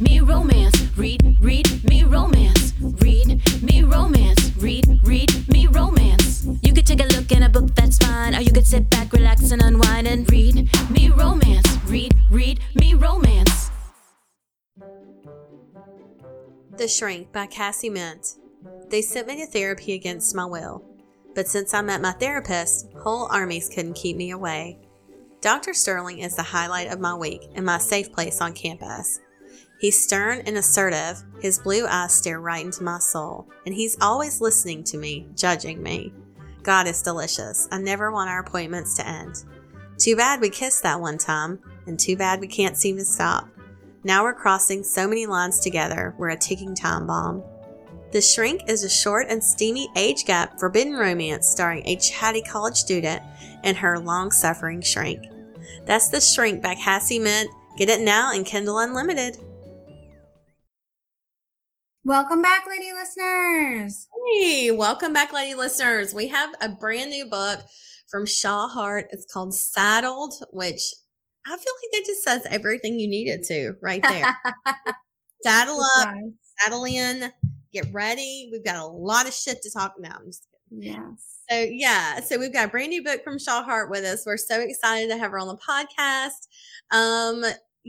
Me romance. Read, read me romance. Read me romance. Read, read me romance. You could take a look in a book, that's fine. Or you could sit back, relax, and unwind and read me romance. Read, read me romance. The Shrink by Cassie Mint. They sent me to therapy against my will, but since I met my therapist, whole armies couldn't keep me away. Dr. Sterling is the highlight of my week and my safe place on campus. He's stern and assertive, his blue eyes stare right into my soul, and he's always listening to me, judging me. God is delicious. I never want our appointments to end. Too bad we kissed that one time, and too bad we can't seem to stop. Now we're crossing so many lines together, we're a ticking time bomb. The Shrink is a short and steamy age gap forbidden romance starring a chatty college student and her long suffering shrink. That's The Shrink by Cassie Mint. Get it now in Kindle Unlimited. Welcome back, lady listeners. Hey, welcome back, lady listeners. We have a brand new book from Shaw Hart. It's called Saddled, which I feel like it just says everything you needed to right there. Saddle up, saddle in, get ready. We've got a lot of shit to talk about. Yes. So yeah, so we've got a brand new book from Shaw Hart with us. We're so excited to have her on the podcast. Um,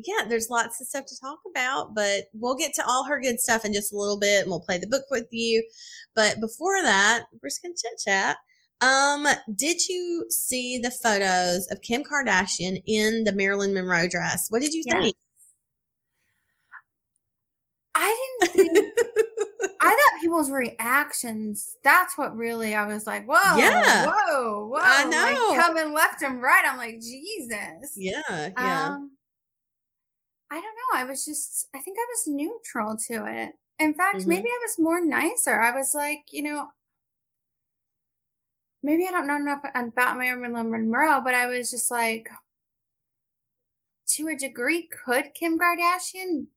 yeah, there's lots of stuff to talk about, but we'll get to all her good stuff in just a little bit and we'll play the book with you. But before that, we're just gonna chit chat. Um, did you see the photos of Kim Kardashian in the Marilyn Monroe dress? What did you Yes. think? I didn't think, I thought people's reactions, that's what really, I was like, whoa, Yeah. whoa, whoa. I know. like, coming left and right. I'm like, Jesus. yeah, yeah. Um, I don't know. I was just, I think I was neutral to it. In fact, Mhm. maybe I was more nicer. I was like, you know, maybe I don't know enough about Marilyn Monroe, but I was just like, to a degree, could Kim Kardashian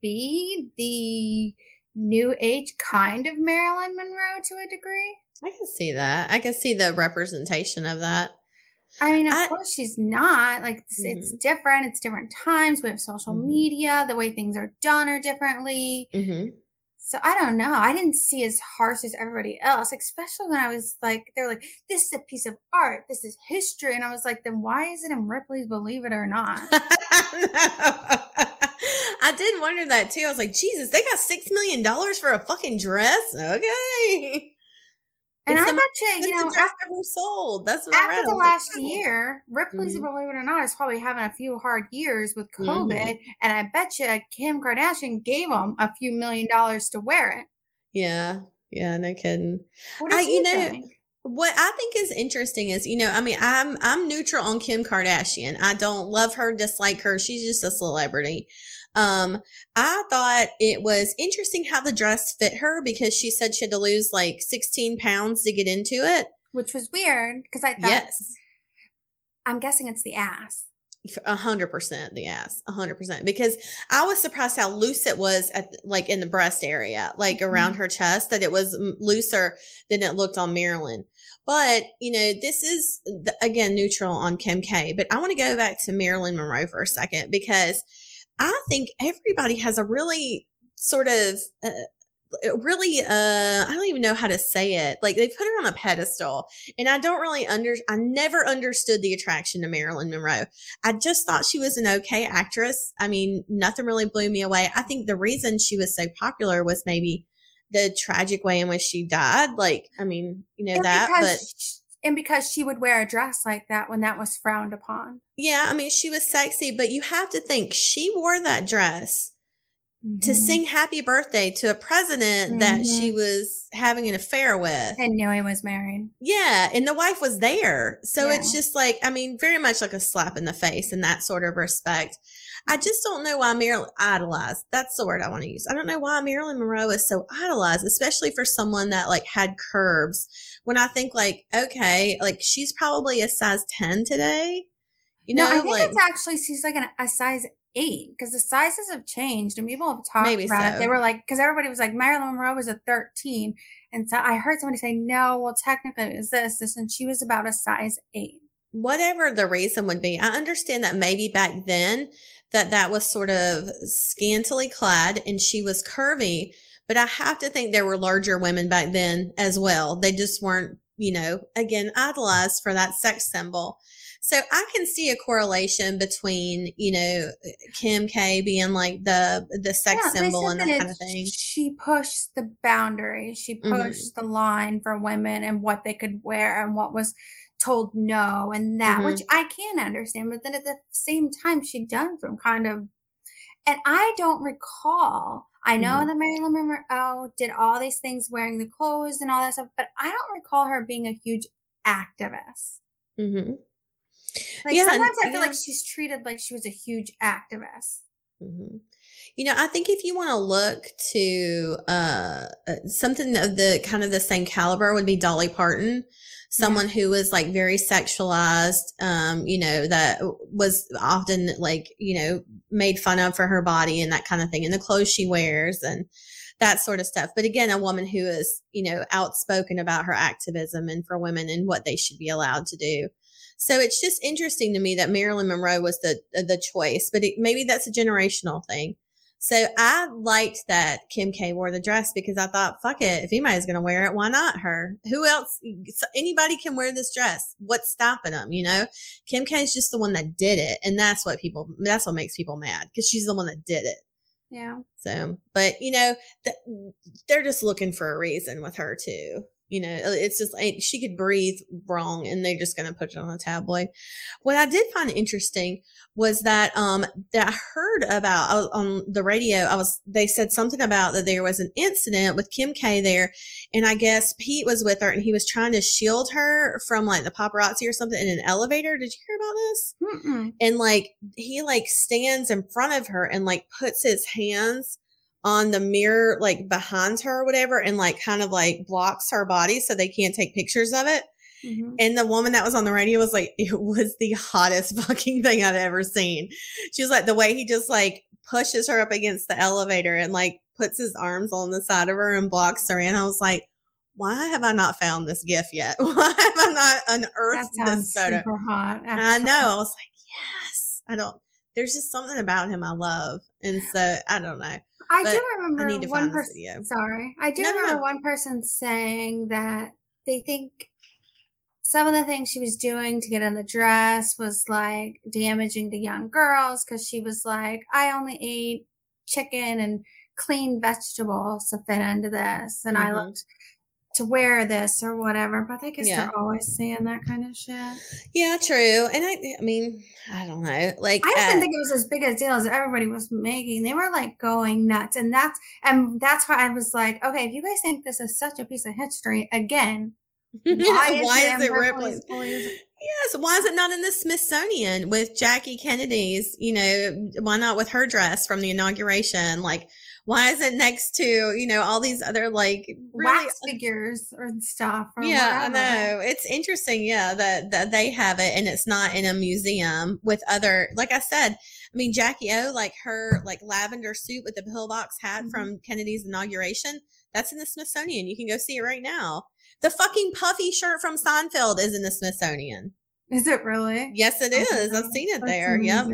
be the new age kind of Marilyn Monroe to a degree? I can see that. I can see the representation of that. I mean, of I- course she's not. Like it's, it's different. It's different times. We have social Mhm. media. The way things are done are differently. Mm-hmm. So I don't know. I didn't see as harsh as everybody else, especially when I was like, they're like, this is a piece of art. This is history. And I was like, then why is it in Ripley's Believe It or Not? I did wonder that too. I was like, Jesus, they got six million dollars for a fucking dress. Okay. And It's I bet you, you know, after, ever sold. That's what I read. after the last year, Ripley's Mhm. Believe It or Not is probably having a few hard years with Mhm. COVID. And I bet you Kim Kardashian gave them a few million dollars to wear it. Yeah. Yeah, no kidding. What I- you, you know, think? What I think is interesting is, you know, I mean, I'm I'm neutral on Kim Kardashian. I don't love her, dislike her. She's just a celebrity. Um, I thought it was interesting how the dress fit her because she said she had to lose like 16 pounds to get into it. Which was weird because I thought, Yes. I'm guessing it's the ass. A hundred percent the ass, a hundred percent. Because I was surprised how loose it was at like in the breast area, like around her chest, that it was looser than it looked on Marilyn. But you know, this is again neutral on Kim K. But I want to go back to Marilyn Monroe for a second because I think everybody has a really sort of uh, really uh I don't even know how to say it. Like they put her on a pedestal and I don't really under I never understood the attraction to Marilyn Monroe. I just thought she was an okay actress. I mean, nothing really blew me away. I think the reason she was so popular was maybe the tragic way in which she died. Like, I mean, you know And that, but and because she would wear a dress like that when that was frowned upon. yeah, I mean, she was sexy, but you have to think she wore that dress to Mhm. sing happy birthday to a president that she Mhm. was having an affair with. and knew he was married. Yeah, and the wife was there. So it's just like, I mean, very much like a slap in the face in that sort of respect. I just don't know why Marilyn idolized. That's the word I want to use. I don't know why Marilyn Monroe is so idolized, especially for someone that like had curves. When I think like, okay, like she's probably a size 10 today. You know, no, I think like it's actually she's like an, a size eight because the sizes have changed and people have talked Maybe about it. They were like, because everybody was like, Marilyn Monroe was a 13. And so I heard somebody say, no, well, technically it was this, this, and she was about a size eight. whatever the reason would be, I understand that maybe back then that that was sort of scantily clad and she was curvy. But I have to think there were larger women back then as well. They just weren't, you know, again, idolized for that sex symbol. So I can see a correlation between, you know, Kim K being like the the sex Yeah, symbol and that kind of thing. She pushed the boundary. She Mhm. pushed the line for women and what they could wear and what was told no and that, Mm-hmm. which I can understand. But then at the same time, she done some kind of, and I don't recall. I know Mhm. that Marilyn Monroe did all these things, wearing the clothes and all that stuff, but I don't recall her being a huge activist. hmm Like Yeah, and- sometimes I feel yeah. like she's treated like she was a huge activist. hmm You know, I think if you want to look to uh, uh, something of the kind of the same caliber would be Dolly Parton, someone who was like very sexualized, um, you know, that was often like, you know, made fun of for her body and that kind of thing and the clothes she wears and that sort of stuff. But again, a woman who is, you know, outspoken about her activism and for women and what they should be allowed to do. So it's just interesting to me that Marilyn Monroe was the the choice, but it, maybe that's a generational thing. So I liked that Kim K wore the dress because I thought, fuck it, if anybody's going to wear it, why not her? Who else? so Anybody can wear this dress. What's stopping them? You know, Kim K is just the one that did it, and that's what people. That's what makes people mad because she's the one that did it. Yeah. So, but you know, th- they're just looking for a reason with her too. You know, uh, it's just like she could breathe wrong and they're just going to put it on a tabloid. What I did find interesting was that, um, that I heard about I was on the radio. I was, they said something about that there was an incident with Kim K there. And I guess Pete was with her and he was trying to shield her from like the paparazzi or something in an elevator. Did you hear about this? Mm-mm. and like he like stands in front of her and like puts his hands on the mirror like behind her or whatever and like kind of like blocks her body so they can't take pictures of it Mhm. and the woman that was on the radio was like it was the hottest fucking thing i'd ever seen she was like the way he just like pushes her up against the elevator and like puts his arms on the side of her and blocks her and i was like why have i not found this gif yet why have i not unearthed this photo super hot. I know. I was like, yes. I don't. There's just something about him I love, and so I don't know. I but do remember need to one find person. video. Sorry, I do No, remember no. one person saying that they think some of the things she was doing to get in the dress was like damaging to young girls because she was like, I only ate chicken and clean vegetables to fit into this, and I Mhm. looked to wear this or whatever. But I guess Yeah. they're always saying that kind of shit. Yeah, true. And I, I mean, I don't know. Like, I uh, didn't think it was as big a deal as everybody was making. They were like going nuts, and that's and that's why I was like, okay, if you guys think this is such a piece of history, again, why is, why it, is it Ripley's? Yes. Why is it not in the Smithsonian with Jackie Kennedy's? You know, why not with her dress from the inauguration? Like, why is it next to you know all these other like really wax figures or stuff? Or yeah, I know. It's interesting, yeah, that that they have it and it's not in a museum with other like I said, I mean Jackie O, like her like lavender suit with the pillbox hat Mhm. from Kennedy's inauguration, that's in the Smithsonian. You can go see it right now. The fucking puffy shirt from Seinfeld is in the Smithsonian. Is it really? Yes, it Oh is. I've seen it there. Yep.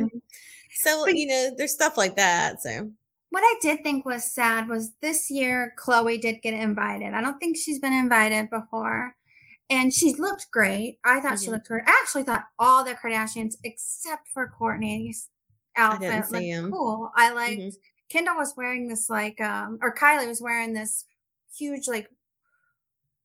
So But- you know, there's stuff like that. So What I did think was sad was this year Khloé did get invited. I don't think she's been invited before. And she looked great. I thought she Mhm. looked great. I actually thought all the Kardashians, except for Kourtney's outfit, looked 'em. cool. I liked Mhm. Kendall was wearing this like um or Kylie was wearing this huge like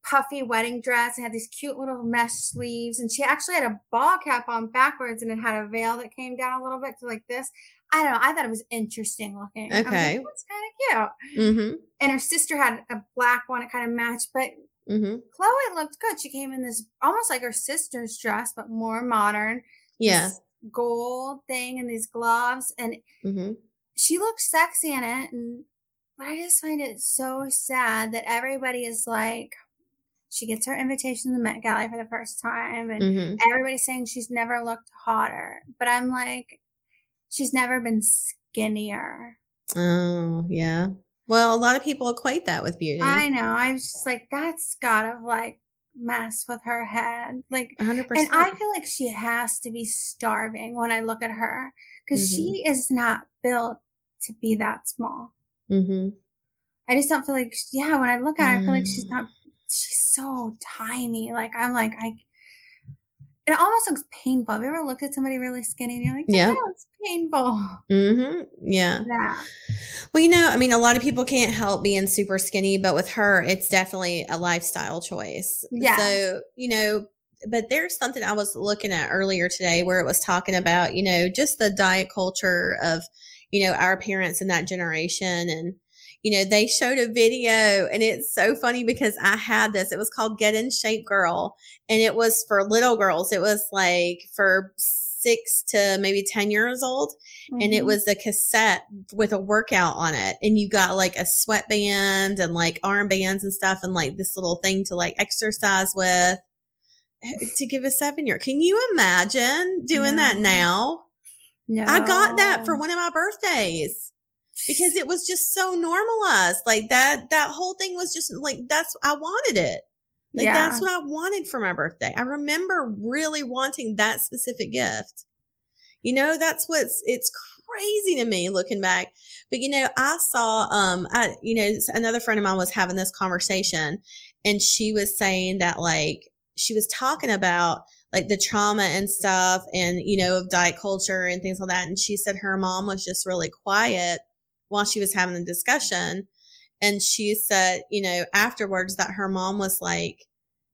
puffy wedding dress and had these cute little mesh sleeves and she actually had a ball cap on backwards and it had a veil that came down a little bit to like this. I don't know. I thought it was interesting looking. I was like, Okay. That's kind of cute. mm-hmm. And her sister had a black one. It kind of matched, but Mm-hmm. Khloé looked good. She came in this almost like her sister's dress, but more modern. Yeah. This gold thing and these gloves. And Mm-hmm. she looked sexy in it. And but I just find it so sad that everybody is like, she gets her invitation to the Met Gala for the first time. And Mm-hmm. everybody's saying she's never looked hotter. But I'm like, she's never been skinnier. Oh, yeah. Well, a lot of people equate that with beauty. I know. I was just like, that's gotta like mess with her head. Like, 100%. and I feel like she has to be starving when I look at her because she is not built to be that small. Mm-hmm. I just don't feel like, yeah, when I look at her, I feel like she's Mm. not, she's so tiny. Like, I'm like, I, it almost looks painful. Have you ever looked at somebody really skinny and you're like, Yeah. yeah, it's painful. Mm-hmm. Yeah. Yeah. Well, you know, I mean, a lot of people can't help being super skinny, but with her, it's definitely a lifestyle choice. Yeah. So, you know, but there's something I was looking at earlier today where it was talking about, you know, just the diet culture of, you know, our parents in that generation. And, you know, they showed a video and it's so funny because I had this. It was called Get in Shape Girl and it was for little girls. It was like for six to maybe 10 years old and it Mhm. was a cassette with a workout on it and you got like a sweatband and like armbands and stuff and like this little thing to like exercise with eh, to give a seven year can you imagine doing that now no. i got that for one of my birthdays because it was just so normalized like that that whole thing was just like that's i wanted it like yeah. that's what I wanted for my birthday. I remember really wanting that specific gift. You know, that's what's it's crazy to me looking back. But you know, I saw um I you know, another friend of mine was having this conversation and she was saying that like she was talking about like the trauma and stuff and you know of diet culture and things like that and she said her mom was just really quiet while she was having the discussion and she said, you know, afterwards that her mom was like,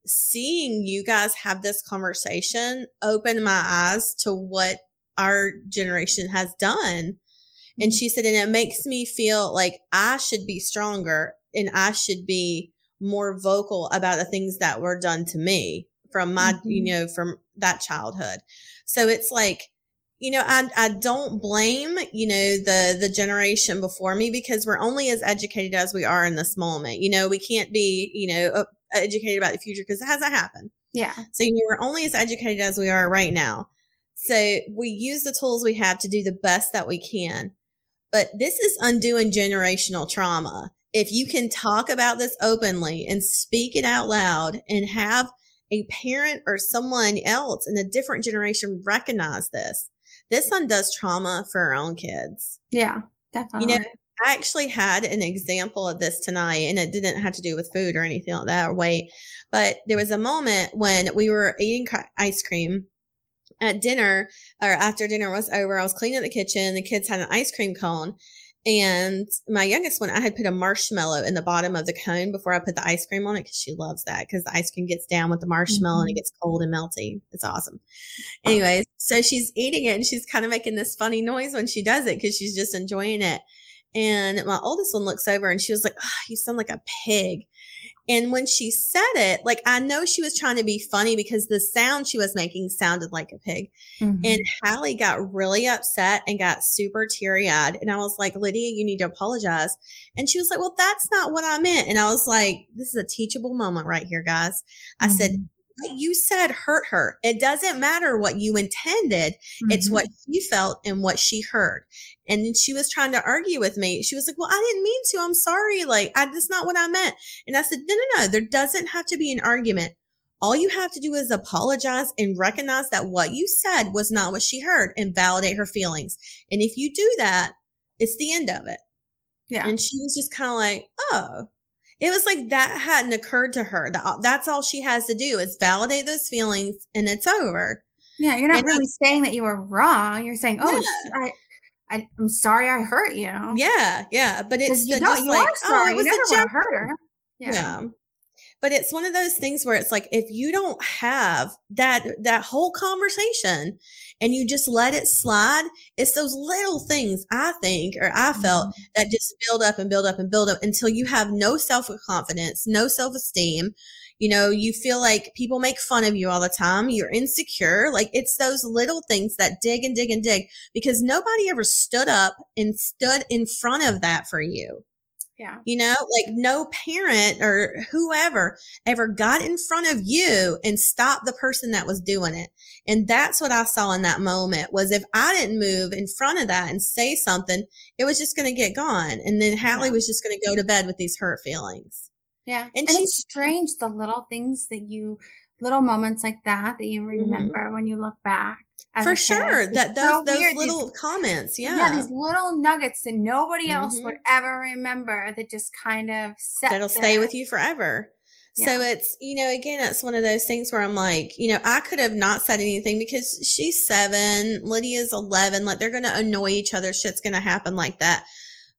seeing you guys have this conversation opened my eyes to what our generation has done. And she said, and it makes me feel like I should be stronger and I should be more vocal about the things that were done to me from my, you Mhm. know, from that childhood. So it's like, you know, I, I don't blame, you know, the, the generation before me because we're only as educated as we are in this moment. You know, we can't be, you know, educated about the future because it hasn't happened. yeah. So, you know, we're only as educated as we are right now. So we use the tools we have to do the best that we can. But this is undoing generational trauma. If you can talk about this openly and speak it out loud and have a parent or someone else in a different generation recognize this, this undoes trauma for our own kids. Yeah. Definitely. You know, I actually had an example of this tonight, and it didn't have to do with food or anything like that or weight. But there was a moment when we were eating ice cream at dinner, or after dinner was over. I was cleaning the kitchen. The kids had an ice cream cone, and my youngest one, I had put a marshmallow in the bottom of the cone before I put the ice cream on it because she loves that because the ice cream gets down with the marshmallow and it Mhm. gets cold and melty. It's awesome. Anyways, so she's eating it and she's kind of making this funny noise when she does it because she's just enjoying it. And my oldest one looks over and she was like, oh, You sound like a pig. And when she said it, like I know she was trying to be funny because the sound she was making sounded like a pig. Mhm. And Hallie got really upset and got super teary eyed. And I was like, Lydia, you need to apologize. And she was like, Well, that's not what I meant. And I was like, This is a teachable moment right here, guys. I said, Mhm. What you said hurt her. It doesn't matter what you intended. It's Mhm. what she felt and what she heard. And then she was trying to argue with me. She was like, Well, I didn't mean to. I'm sorry. Like, I, that's not what I meant. And I said, No, no, no. There doesn't have to be an argument. All you have to do is apologize and recognize that what you said was not what she heard and validate her feelings. And if you do that, it's the end of it. Yeah. And she was just kind of like, Oh, it was like that hadn't occurred to her. That- uh, That's all she has to do is validate those feelings and it's over. Yeah, you're not And really saying that you were wrong. You're saying, "Oh, Yeah. I, I, I'm sorry, I hurt you." Yeah, yeah. But it's the- just You like, are oh, sorry. oh, it was you never a want joke. to hurt her. Yeah. But it's one of those things where it's like if you don't have that that whole conversation and you just let it slide, it's those little things I think or I felt Mhm. that just build up and build up and build up until you have no self-confidence, no self-esteem. You know, you feel like people make fun of you all the time. You're insecure. Like it's those little things that dig and dig and dig because nobody ever stood up and stood in front of that for you. Yeah. You know, like no parent or whoever ever got in front of you and stopped the person that was doing it. And that's what I saw in that moment was if I didn't move in front of that and say something, it was just going to get gone. And then Hallie Yeah. was just going to go to bed with these hurt feelings. Yeah. And And, she- it's strange the little things that you, little moments like that that you Mm-hmm. remember when you look back. For kid. sure. It's That those so those weird, these- little comments. Yeah. yeah, these little nuggets that nobody else Mhm. would ever remember that just kind of set that'll stay with you forever. So it's, you know, again, it's one of those things where I'm like, you know, I could have not said anything because she's seven, Lydia's 11. Like they're going to annoy each other. Shit's going to happen like that.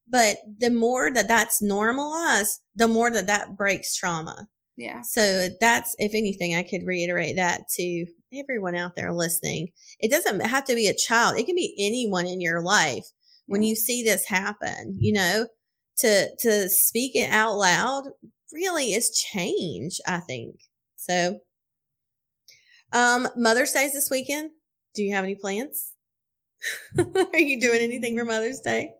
But the more that that's normalized, the more that that breaks trauma. Yeah. So that's, if anything, I could reiterate that to everyone out there listening. It doesn't have to be a child. It can be anyone in your life when you see this happen, you know, to, to speak it out loud really is change, I think. So, um, Mother's Day is this weekend. Do you have any plans? Are you doing anything for Mother's Day?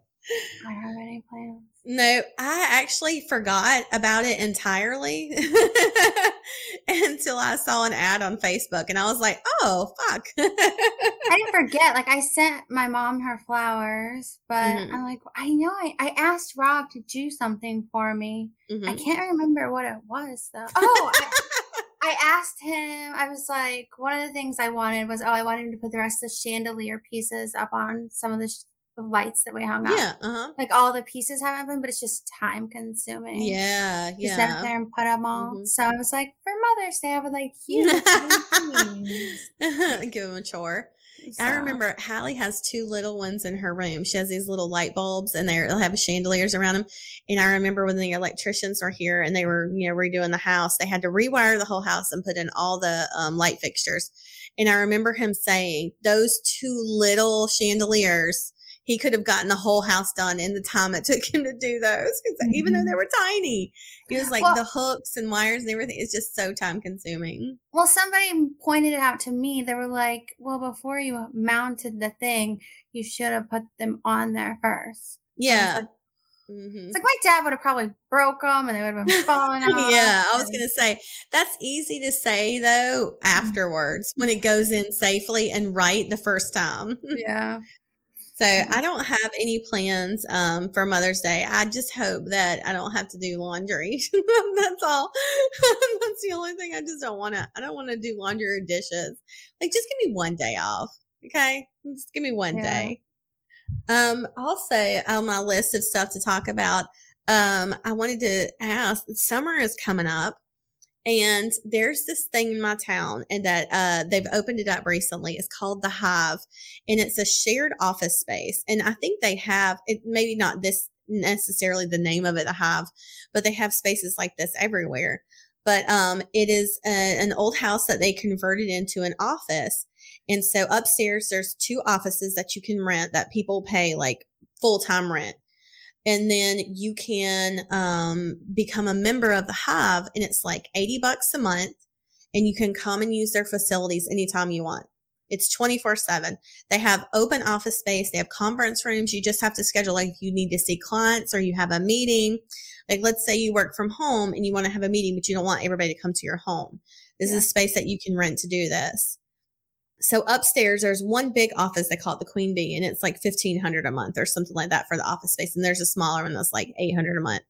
I don't have any plans. No, I actually forgot about it entirely until I saw an ad on Facebook and I was like, oh, fuck. I didn't forget. Like I sent my mom her flowers, but Mhm. I'm like, I know I, I asked Rob to do something for me. I Mhm. can't remember what it was though. Oh, I, I asked him. I was like, one of the things I wanted was, oh, I wanted him to put the rest of the chandelier pieces up on some of the, sh- lights that we hung up. yeah, uh huh. Like all the pieces haven't been, but it's just time consuming. Yeah, To sit yeah. there and put them all. Mhm. So I was like, for Mother's Day, I would like you. Give him a chore. I remember Hallie has two little ones in her room. She has these little light bulbs and they'll have chandeliers around them. And I remember when the electricians were here and they were, you know, redoing the house, they had to rewire the whole house and put in all the um, light fixtures. And I remember him saying those two little chandeliers, he could have gotten the whole house done in the time it took him to do those. Because even though Mhm. they were tiny, he was like Well- the hooks and wires and everything is just so time consuming. Well, somebody pointed it out to me. They were like, well, before you mounted the thing, you should have put them on there first. Yeah. like- hmm It's like my dad would have probably broke them and they would have been falling off. yeah, I was going to say that's easy to say though afterwards when it goes in safely and right the first time. Yeah. So I don't have any plans um, for Mother's Day. I just hope that I don't have to do laundry. that's all. that's the only thing. I just don't want to. I don't want to do laundry or dishes. Like, just give me one day off, okay? Just give me one Yeah. day. Um, also on my list of stuff to talk about, um, I wanted to ask. Summer is coming up, and there's this thing in my town, and that uh, they've opened it up recently. It's called the Hive, and it's a shared office space. And I think they have it. Maybe not this necessarily the name of it, the Hive, but they have spaces like this everywhere. But um, it is a, an old house that they converted into an office. And so upstairs, there's two offices that you can rent that people pay like full time rent. And then you can um, become a member of the Hive, and it's like 80 bucks a month. And you can come and use their facilities anytime you want. It's 24 7. They have open office space, they have conference rooms. You just have to schedule, like, you need to see clients or you have a meeting. Like, let's say you work from home and you want to have a meeting, but you don't want everybody to come to your home. This Yeah. is a space that you can rent to do this. So upstairs, there's one big office. They call it the Queen Bee, and it's like fifteen hundred a month or something like that for the office space. And there's a smaller one that's like eight hundred a month.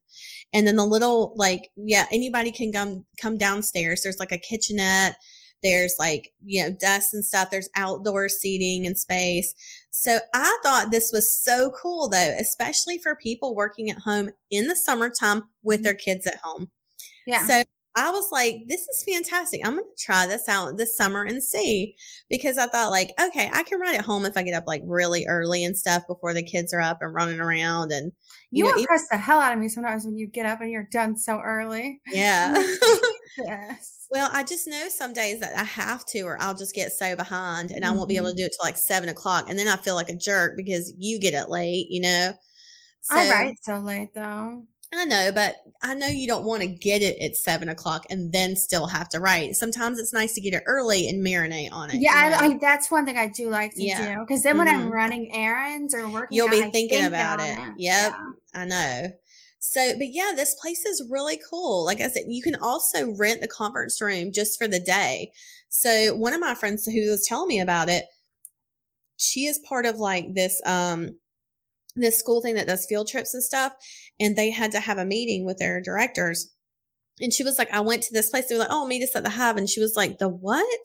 And then the little like yeah, anybody can come come downstairs. There's like a kitchenette. There's like you know desks and stuff. There's outdoor seating and space. So I thought this was so cool though, especially for people working at home in the summertime with mm-hmm. their kids at home. Yeah. So I was like, this is fantastic. I'm going to try this out this summer and see because I thought, like, okay, I can ride at home if I get up like really early and stuff before the kids are up and running around. And you know, impress the hell out of me sometimes when you get up and you're done so early. yeah. Yes. well, I just know some days that I have to, or I'll just get so behind and I won't be able to mm-hmm. do it till like seven o'clock. And then I feel like a jerk because you get it late, you know? I So- write so late though. I know, but I know you don't want to get it at seven o'clock and then still have to write. Sometimes it's nice to get it early and marinate on it. you Yeah, know? I, I, that's one thing I do like to Yeah. do because then when I'm Mhm. running errands or working, You'll out, be I thinking think about on it. Yep. Yeah. I know. So, but yeah, this place is really cool. Like I said, you can also rent the conference room just for the day. So, one of my friends who was telling me about it, she is part of like this um this school thing that does field trips and stuff, and they had to have a meeting with their directors and she was like, I went to this place. They were like, oh, meet us at the hub. And she was like, the what?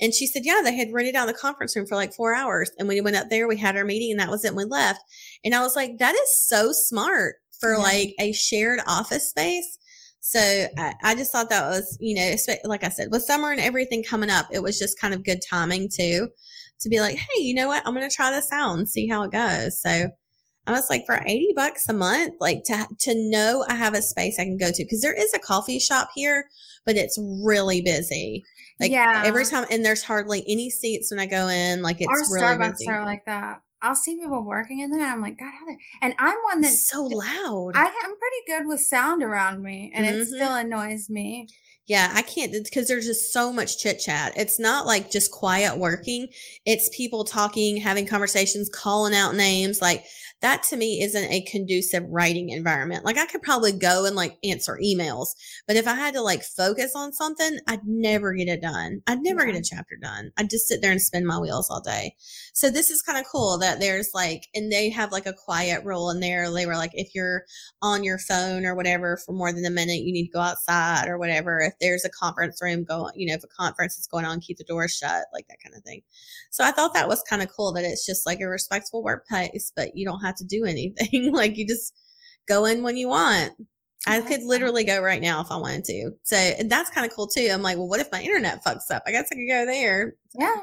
And she said, yeah, they had rented out the conference room for like four hours. And when we went up there, we had our meeting and that was it. And we left. And I was like, that is so smart for Yeah. like a shared office space. So I, I just thought that was, you know, like I said, with summer and everything coming up, it was just kind of good timing too, to be like, hey, you know what? I'm going to try this out and see how it goes. So I was like, for 80 bucks a month, like to, to know I have a space I can go to, because there is a coffee shop here, but it's really busy. Like Yeah. every time, and there's hardly any seats when I go in. Like it's Our really Starbucks busy. are like that. I'll see people working in there. And I'm like, God, how they? And I'm one that's so loud. I am pretty good with sound around me, and it Mhm. still annoys me. Yeah, I can't because there's just so much chit chat. It's not like just quiet working. It's people talking, having conversations, calling out names. Like that to me isn't a conducive writing environment. Like I could probably go and like answer emails, but if I had to like focus on something, I'd never get it done. I'd never Yeah. get a chapter done. I'd just sit there and spin my wheels all day. So this is kind of cool that there's like, and they have like a quiet rule in there. They were like, if you're on your phone or whatever for more than a minute, you need to go outside or whatever. If there's a conference room going, you know, if a conference is going on, keep the door shut, like that kind of thing. So I thought that was kind of cool that it's just like a respectful workplace, but you don't have to do anything. like you just go in when you want. I I could literally go right now if I wanted to. So and that's kind of cool too. I'm like, well, what if my internet fucks up? I guess I could go there. Yeah,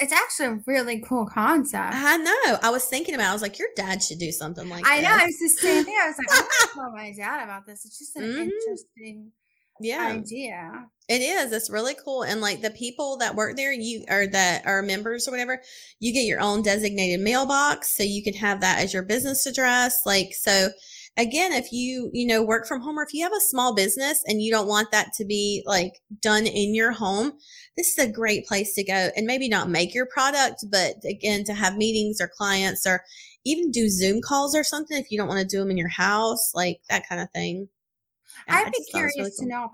it's actually a really cool concept. I know. I was thinking about. It. I was like, your dad should do something like. I know. this. I was the same thing. I was like, I'm gonna tell my dad about this. It's just an Mhm. interesting Yeah. idea. It is. It's really cool. And like the people that work there, you or that are members or whatever, you get your own designated mailbox. So you can have that as your business address. Like, so again, if you, you know, work from home or if you have a small business and you don't want that to be like done in your home, this is a great place to go and maybe not make your product, but again, to have meetings or clients or even do Zoom calls or something if you don't want to do them in your house, like that kind of thing. I'd be just thought it was curious really to know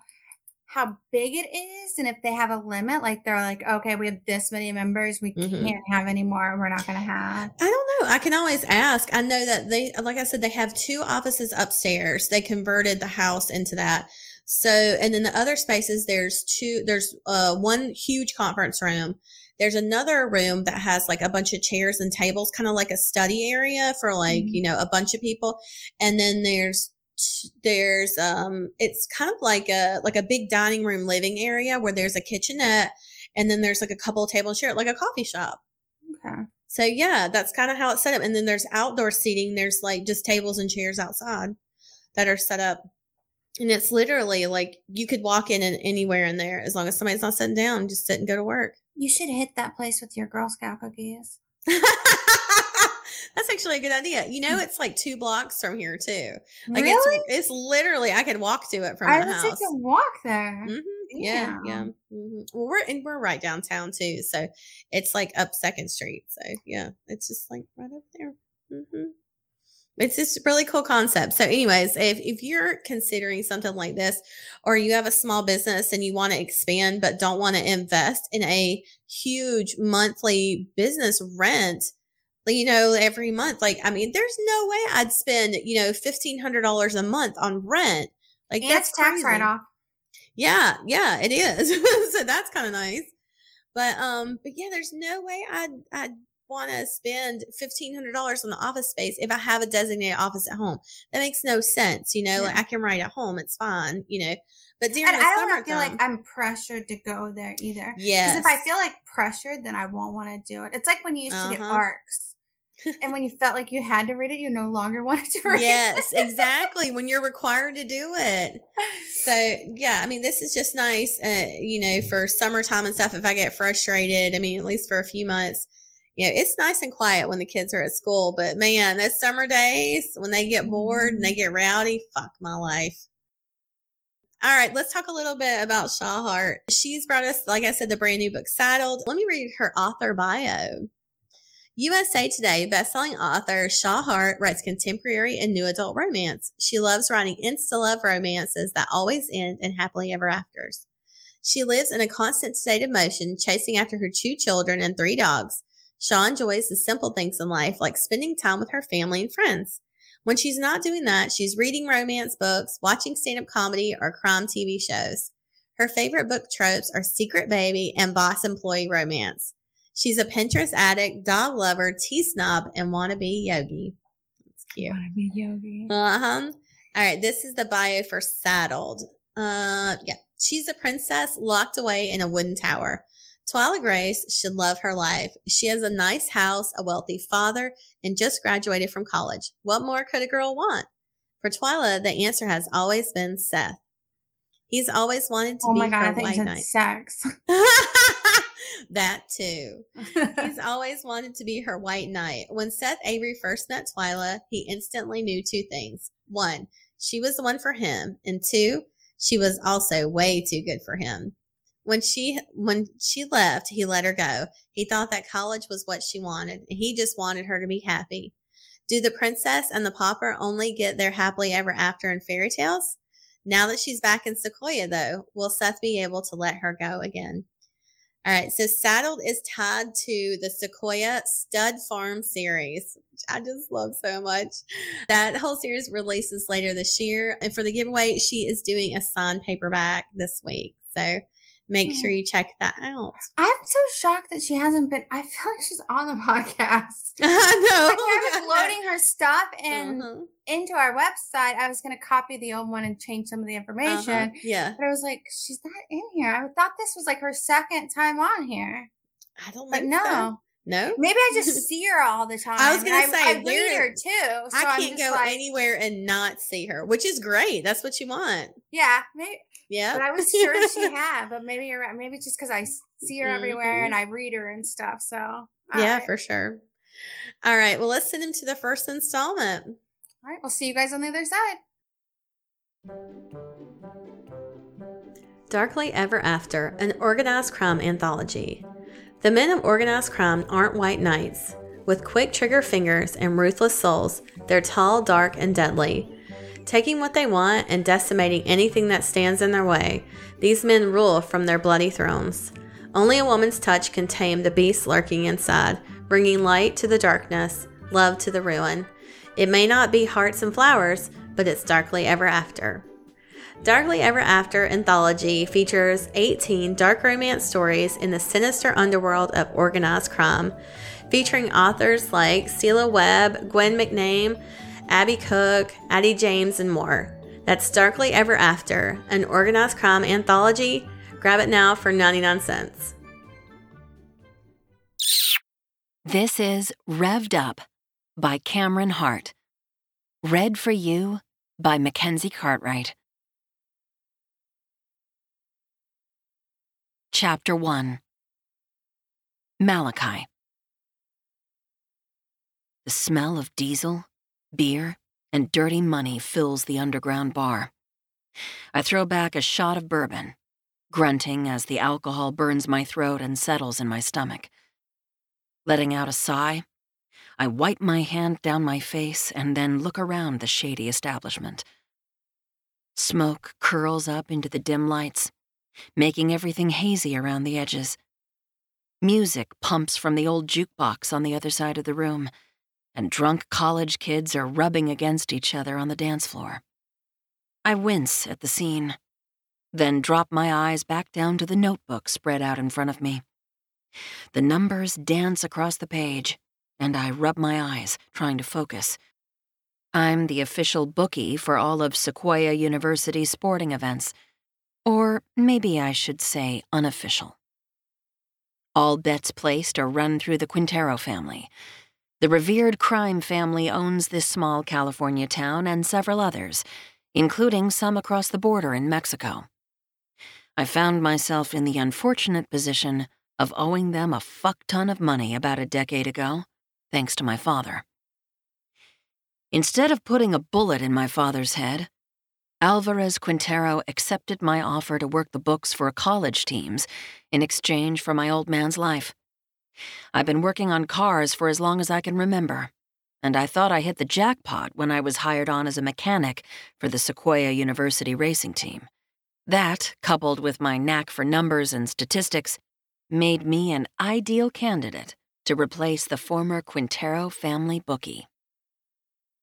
how big it is and if they have a limit. Like they're like, okay, we have this many members, we Mhm. can't have any more. We're not gonna have. I don't know. I can always ask. I know that they, like I said, they have two offices upstairs. They converted the house into that. So, and then the other spaces, there's two, there's uh, one huge conference room. There's another room that has like a bunch of chairs and tables, kind of like a study area for like, Mhm. you know, a bunch of people. And then there's, there's, um, it's kind of like a, like a big dining room living area where there's a kitchenette and then there's like a couple of tables share, like a coffee shop. Okay. So yeah, that's kind of how it's set up. And then there's outdoor seating. There's like just tables and chairs outside that are set up. And it's literally like you could walk in and anywhere in there as long as somebody's not sitting down, just sit and go to work. You should hit that place with your Girl Scout cookies. That's actually a good idea. You know, it's like two blocks from here too. Like really? it's it's literally I could walk to it from I my house. take a walk there. hmm Yeah, yeah. Damn. hmm Well, we're and we're right downtown too, so it's like up Second Street. So yeah, it's just like right up there. hmm It's just a really cool concept. So, anyways, if if you're considering something like this, or you have a small business and you want to expand but don't want to invest in a huge monthly business rent, you know, every month, like I mean, there's no way I'd spend you know fifteen hundred dollars a month on rent. Like And that's tax write off. Yeah, yeah, it is. so that's kind of nice. But um, but yeah, there's no way I'd I'd want to spend fifteen hundred dollars on the office space if I have a designated office at home. That makes no sense. You know, like I can write at home, it's fine. You know, but during And I don't summertime, feel like I'm pressured to go there either. Yeah, because if I feel like pressured, then I won't want to do it. It's like when you used to get Uh-huh. arcs. And when you felt like you had to read it, you no longer wanted to read yes, it. Yes, exactly. When you're required to do it. So yeah, I mean, this is just nice, uh, you know, for summertime and stuff. If I get frustrated, I mean, at least for a few months, you know, it's nice and quiet when the kids are at school. But man, those summer days when they get bored and they get rowdy, fuck my life. All right, let's talk a little bit about Shaw Hart. She's brought us, like I said, the brand new book Saddled. Let me read her author bio. USA Today bestselling author Shaw Hart writes contemporary and new adult romance. She loves writing insta love romances that always end in happily ever afters. She lives in a constant state of motion, chasing after her two children and three dogs. Shaw enjoys the simple things in life, like spending time with her family and friends. When she's not doing that, she's reading romance books, watching stand up comedy, or crime TV shows. Her favorite book tropes are Secret Baby and Boss Employee Romance. She's a Pinterest addict, dog lover, tea snob, and wannabe yogi. That's cute. Wanna yogi. Uh huh. All right, this is the bio for Saddled. Uh, yeah, she's a princess locked away in a wooden tower. Twyla Grace should love her life. She has a nice house, a wealthy father, and just graduated from college. What more could a girl want? For Twyla, the answer has always been Seth. He's always wanted to Oh be my god, her I think white knight. sex. that too. He's always wanted to be her white knight. When Seth Avery first met Twyla, he instantly knew two things. One, she was the one for him, and two, she was also way too good for him. When she when she left, he let her go. He thought that college was what she wanted, and he just wanted her to be happy. Do the princess and the pauper only get their happily ever after in fairy tales? Now that she's back in Sequoia, though, will Seth be able to let her go again? All right, so Saddled is tied to the Sequoia Stud Farm series, which I just love so much. That whole series releases later this year. And for the giveaway, she is doing a signed paperback this week. So make sure you check that out. I'm so shocked that she hasn't been. I feel like she's on the podcast. I Like I was loading her stuff and Uh-huh, into our website. I was going to copy the old one and change some of the information. uh-huh, Yeah. But I was like, she's not in here. I thought this was like her second time on here. I don't But think no. so. No? Maybe I just see her all the time. I was gonna and say, I, read her too. So I can't go like, anywhere and not see her, which is great. That's what you want. Yeah, maybe. Yeah. But I was sure she had. But maybe you're right. Maybe just because I see her everywhere Mhm. and I read her and stuff. So yeah, right. for sure. All right. Well, let's send him to the first installment. all right. We'll see you guys on the other side. Darkly Ever After, an organized crime anthology. The men of organized crime aren't white knights. With quick trigger fingers and ruthless souls, they're tall, dark, and deadly. Taking what they want and decimating anything that stands in their way, these men rule from their bloody thrones. Only a woman's touch can tame the beast lurking inside, bringing light to the darkness, love to the ruin. It may not be hearts and flowers, but it's darkly ever after. Darkly Ever After anthology features 18 dark romance stories in the sinister underworld of organized crime, featuring authors like Celia Webb, Gwen McName, Abby Cook, Addie James, and more. That's Darkly Ever After, an organized crime anthology. Grab it now for 99 cents. This is Revved Up by Cameron Hart. Read for you by Mackenzie Cartwright. Chapter 1 Malachi. The smell of diesel, beer, and dirty money fills the underground bar. I throw back a shot of bourbon, grunting as the alcohol burns my throat and settles in my stomach. Letting out a sigh, I wipe my hand down my face and then look around the shady establishment. Smoke curls up into the dim lights, making everything hazy around the edges. Music pumps from the old jukebox on the other side of the room, and drunk college kids are rubbing against each other on the dance floor. I wince at the scene, then drop my eyes back down to the notebook spread out in front of me. The numbers dance across the page, and I rub my eyes, trying to focus. I'm the official bookie for all of Sequoia University sporting events, or maybe I should say unofficial. All bets placed are run through the Quintero family. The revered crime family owns this small California town and several others, including some across the border in Mexico. I found myself in the unfortunate position of owing them a fuck ton of money about a decade ago, thanks to my father. Instead of putting a bullet in my father's head, Alvarez Quintero accepted my offer to work the books for a college teams in exchange for my old man's life. I've been working on cars for as long as I can remember, and I thought I hit the jackpot when I was hired on as a mechanic for the Sequoia University racing team. That, coupled with my knack for numbers and statistics, made me an ideal candidate to replace the former Quintero family bookie.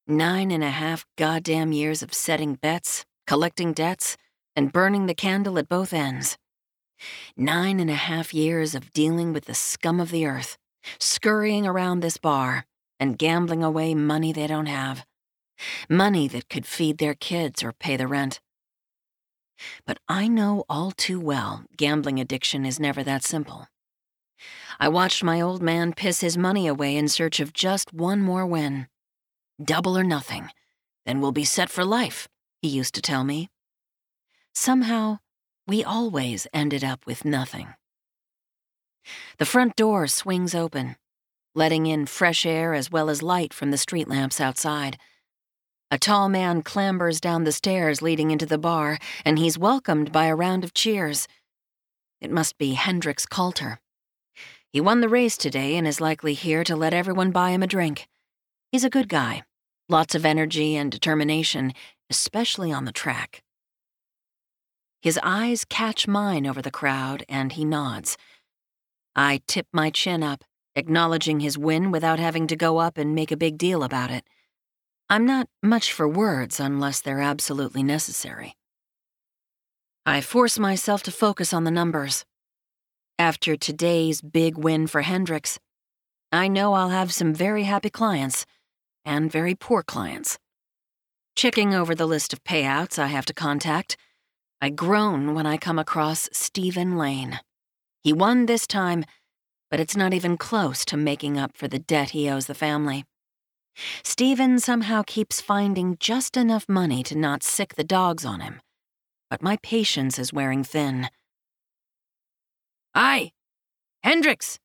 Nine and a half goddamn years of setting bets, collecting debts, and burning the candle at both ends. Nine and a half years of dealing with the scum of the earth, scurrying around this bar, and gambling away money they don't have. Money that could feed their kids or pay the rent. But I know all too well gambling addiction is never that simple. I watched my old man piss his money away in search of just one more win. Double or nothing, then we'll be set for life, he used to tell me. Somehow, we always ended up with nothing. The front door swings open, letting in fresh air as well as light from the street lamps outside. A tall man clambers down the stairs leading into the bar, and he's welcomed by a round of cheers. It must be Hendrix Coulter. He won the race today and is likely here to let everyone buy him a drink. He's a good guy, lots of energy and determination, especially on the track. His eyes catch mine over the crowd, and he nods. I tip my chin up, acknowledging his win without having to go up and make a big deal about it. I'm not much for words unless they're absolutely necessary. I force myself to focus on the numbers. After today's big win for Hendrix, I know I'll have some very happy clients and very poor clients. Checking over the list of payouts I have to contact, I groan when I come across Stephen Lane. He won this time, but it's not even close to making up for the debt he owes the family. Stephen somehow keeps finding just enough money to not sic the dogs on him, but my patience is wearing thin. Aye, Hendrix!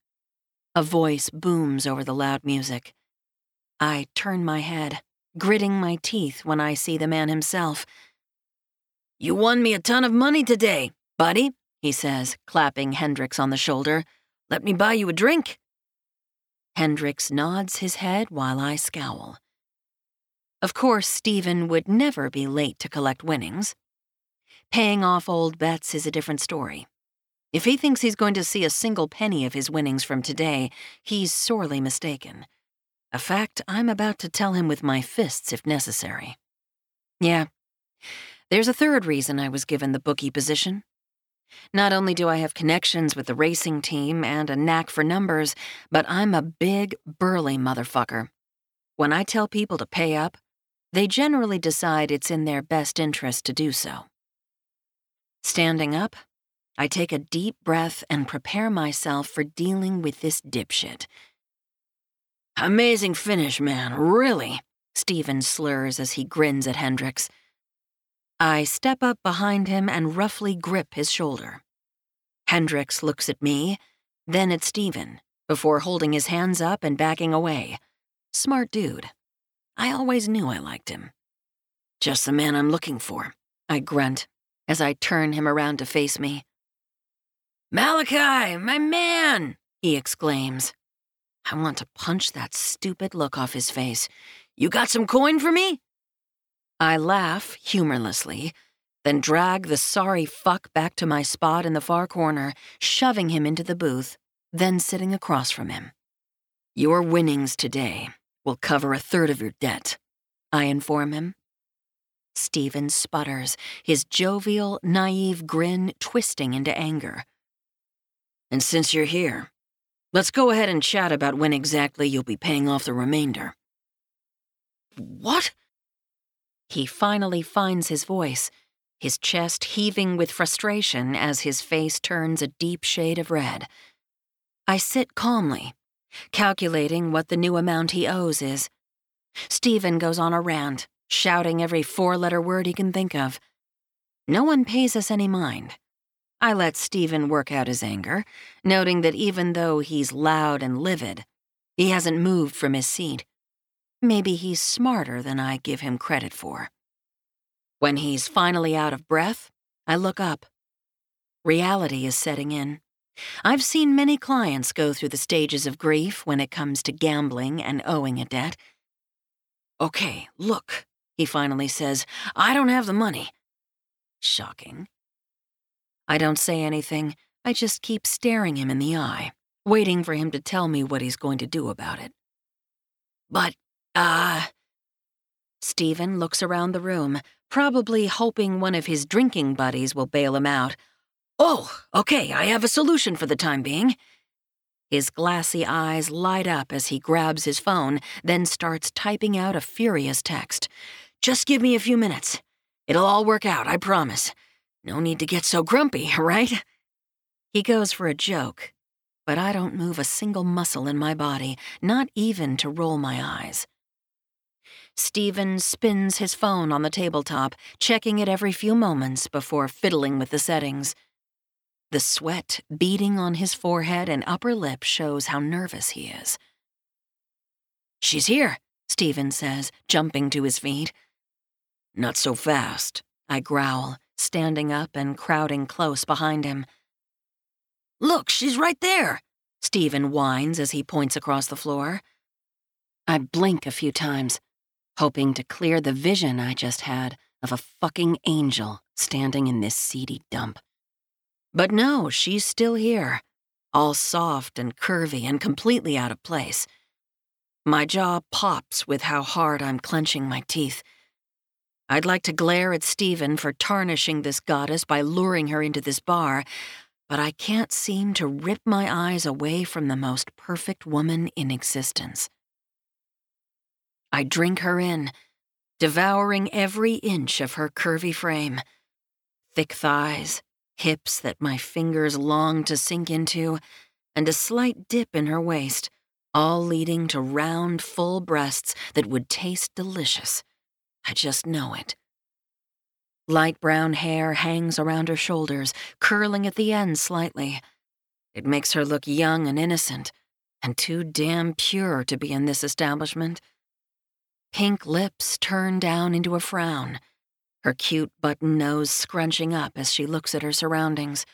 A voice booms over the loud music. I turn my head, gritting my teeth when I see the man himself. You won me a ton of money today, buddy, he says, clapping Hendrix on the shoulder. Let me buy you a drink. Hendrix nods his head while I scowl. Of course, Stephen would never be late to collect winnings. Paying off old bets is a different story. If he thinks he's going to see a single penny of his winnings from today, he's sorely mistaken. A fact I'm about to tell him with my fists if necessary. Yeah, there's a third reason I was given the bookie position. Not only do I have connections with the racing team and a knack for numbers, but I'm a big, burly motherfucker. When I tell people to pay up, they generally decide it's in their best interest to do so. Standing up, I take a deep breath and prepare myself for dealing with this dipshit. Amazing finish, man, really, Stephen slurs as he grins at Hendrix. I step up behind him and roughly grip his shoulder. Hendrix looks at me, then at Stephen, before holding his hands up and backing away. Smart dude. I always knew I liked him. Just the man I'm looking for, I grunt as I turn him around to face me. Malachi, my man, he exclaims. I want to punch that stupid look off his face. You got some coin for me? I laugh humorlessly, then drag the sorry fuck back to my spot in the far corner, shoving him into the booth, then sitting across from him. Your winnings today will cover a third of your debt, I inform him. Stephen sputters, his jovial, naive grin twisting into anger. And since you're here, Let's go ahead and chat about when exactly you'll be paying off the remainder. What? He finally finds his voice, his chest heaving with frustration as his face turns a deep shade of red. I sit calmly, calculating what the new amount he owes is. Stephen goes on a rant, shouting every four letter word he can think of. No one pays us any mind. I let Stephen work out his anger, noting that even though he's loud and livid, he hasn't moved from his seat. Maybe he's smarter than I give him credit for. When he's finally out of breath, I look up. Reality is setting in. I've seen many clients go through the stages of grief when it comes to gambling and owing a debt. Okay, look, he finally says, I don't have the money. Shocking. I don't say anything, I just keep staring him in the eye, waiting for him to tell me what he's going to do about it. But, uh, Stephen looks around the room, probably hoping one of his drinking buddies will bail him out. Oh, okay, I have a solution for the time being. His glassy eyes light up as he grabs his phone, then starts typing out a furious text. Just give me a few minutes. It'll all work out, I promise. No need to get so grumpy, right? He goes for a joke, but I don't move a single muscle in my body, not even to roll my eyes. Stephen spins his phone on the tabletop, checking it every few moments before fiddling with the settings. The sweat beading on his forehead and upper lip shows how nervous he is. She's here, Stephen says, jumping to his feet. Not so fast, I growl, standing up and crowding close behind him. Look, she's right there, Stephen whines as he points across the floor. I blink a few times, hoping to clear the vision I just had of a fucking angel standing in this seedy dump. But no, she's still here, all soft and curvy and completely out of place. My jaw pops with how hard I'm clenching my teeth. I'd like to glare at Stephen for tarnishing this goddess by luring her into this bar, but I can't seem to rip my eyes away from the most perfect woman in existence. I drink her in, devouring every inch of her curvy frame. Thick thighs, hips that my fingers long to sink into, and a slight dip in her waist, all leading to round, full breasts that would taste delicious. I just know it. Light brown hair hangs around her shoulders, curling at the ends slightly. It makes her look young and innocent, and too damn pure to be in this establishment. Pink lips turn down into a frown, her cute button nose scrunching up as she looks at her surroundings.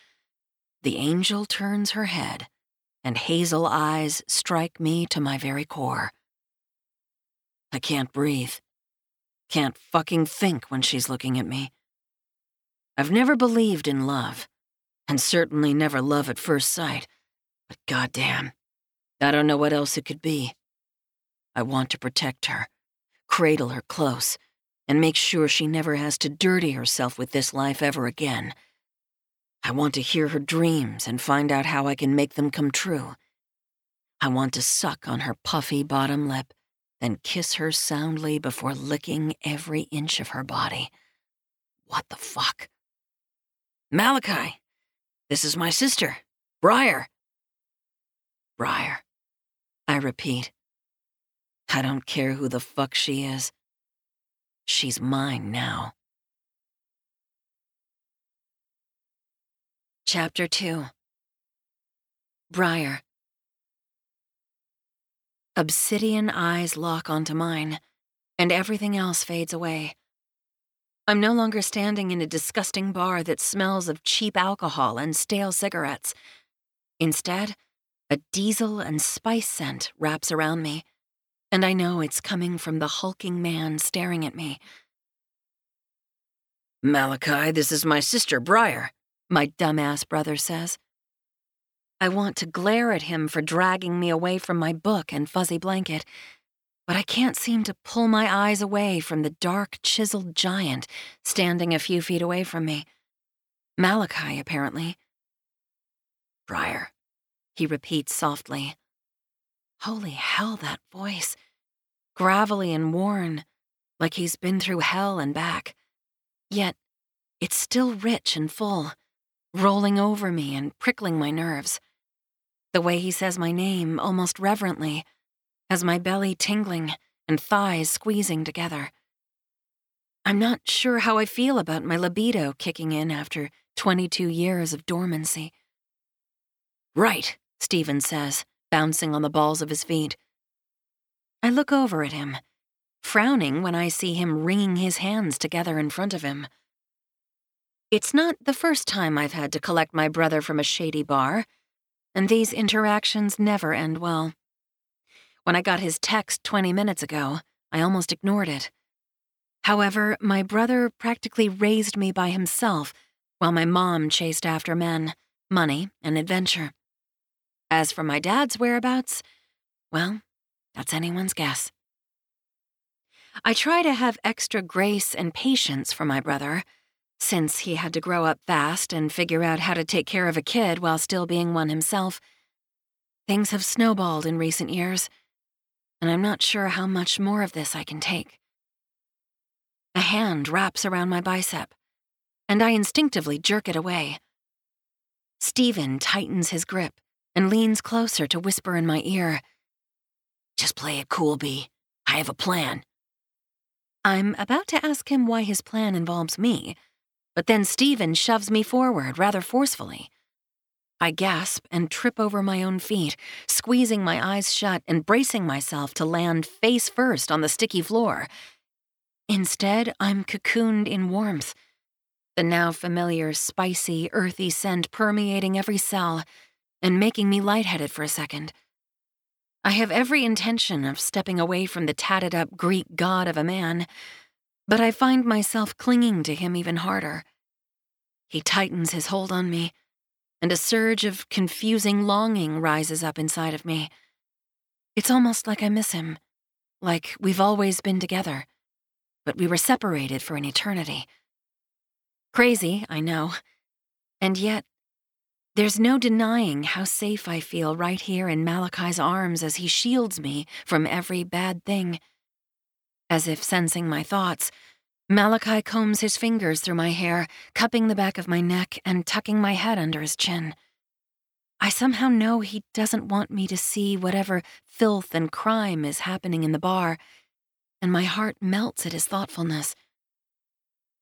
The angel turns her head, and hazel eyes strike me to my very core. I can't breathe. Can't fucking think when she's looking at me. I've never believed in love, and certainly never love at first sight, but goddamn, I don't know what else it could be. I want to protect her, cradle her close, and make sure she never has to dirty herself with this life ever again. I want to hear her dreams and find out how I can make them come true. I want to suck on her puffy bottom lip, then kiss her soundly before licking every inch of her body. What the fuck? Malachi, this is my sister, Briar. Briar. I repeat. I don't care who the fuck she is. She's mine now. Chapter 2 Briar. Obsidian eyes lock onto mine, and everything else fades away. I'm no longer standing in a disgusting bar that smells of cheap alcohol and stale cigarettes. Instead, a diesel and spice scent wraps around me, and I know it's coming from the hulking man staring at me. Malachi, this is my sister, Briar, my dumbass brother says. I want to glare at him for dragging me away from my book and fuzzy blanket, but I can't seem to pull my eyes away from the dark, chiseled giant standing a few feet away from me. Malachi, apparently. Briar, he repeats softly. Holy hell, that voice. Gravelly and worn, like he's been through hell and back. Yet, it's still rich and full, rolling over me and prickling my nerves. The way he says my name, almost reverently, has my belly tingling and thighs squeezing together. I'm not sure how I feel about my libido kicking in after 22 years of dormancy. Right, Stephen says, bouncing on the balls of his feet. I look over at him, frowning when I see him wringing his hands together in front of him. It's not the first time I've had to collect my brother from a shady bar, and these interactions never end well. When I got his text 20 minutes ago, I almost ignored it. However, my brother practically raised me by himself while my mom chased after men, money, and adventure. As for my dad's whereabouts, well, that's anyone's guess. I try to have extra grace and patience for my brother, since he had to grow up fast and figure out how to take care of a kid while still being one himself. Things have snowballed in recent years, and I'm not sure how much more of this I can take. A hand wraps around my bicep, and I instinctively jerk it away. Stephen tightens his grip and leans closer to whisper in my ear. Just play it cool, B. I have a plan. I'm about to ask him why his plan involves me, but then Stephen shoves me forward rather forcefully. I gasp and trip over my own feet, squeezing my eyes shut and bracing myself to land face first on the sticky floor. Instead, I'm cocooned in warmth, the now familiar spicy, earthy scent permeating every cell and making me lightheaded for a second. I have every intention of stepping away from the tatted up Greek god of a man, but I find myself clinging to him even harder. He tightens his hold on me, and a surge of confusing longing rises up inside of me. It's almost like I miss him, like we've always been together, but we were separated for an eternity. Crazy, I know, and yet there's no denying how safe I feel right here in Malachi's arms as he shields me from every bad thing. As if sensing my thoughts, Malachi combs his fingers through my hair, cupping the back of my neck and tucking my head under his chin. I somehow know he doesn't want me to see whatever filth and crime is happening in the bar, and my heart melts at his thoughtfulness.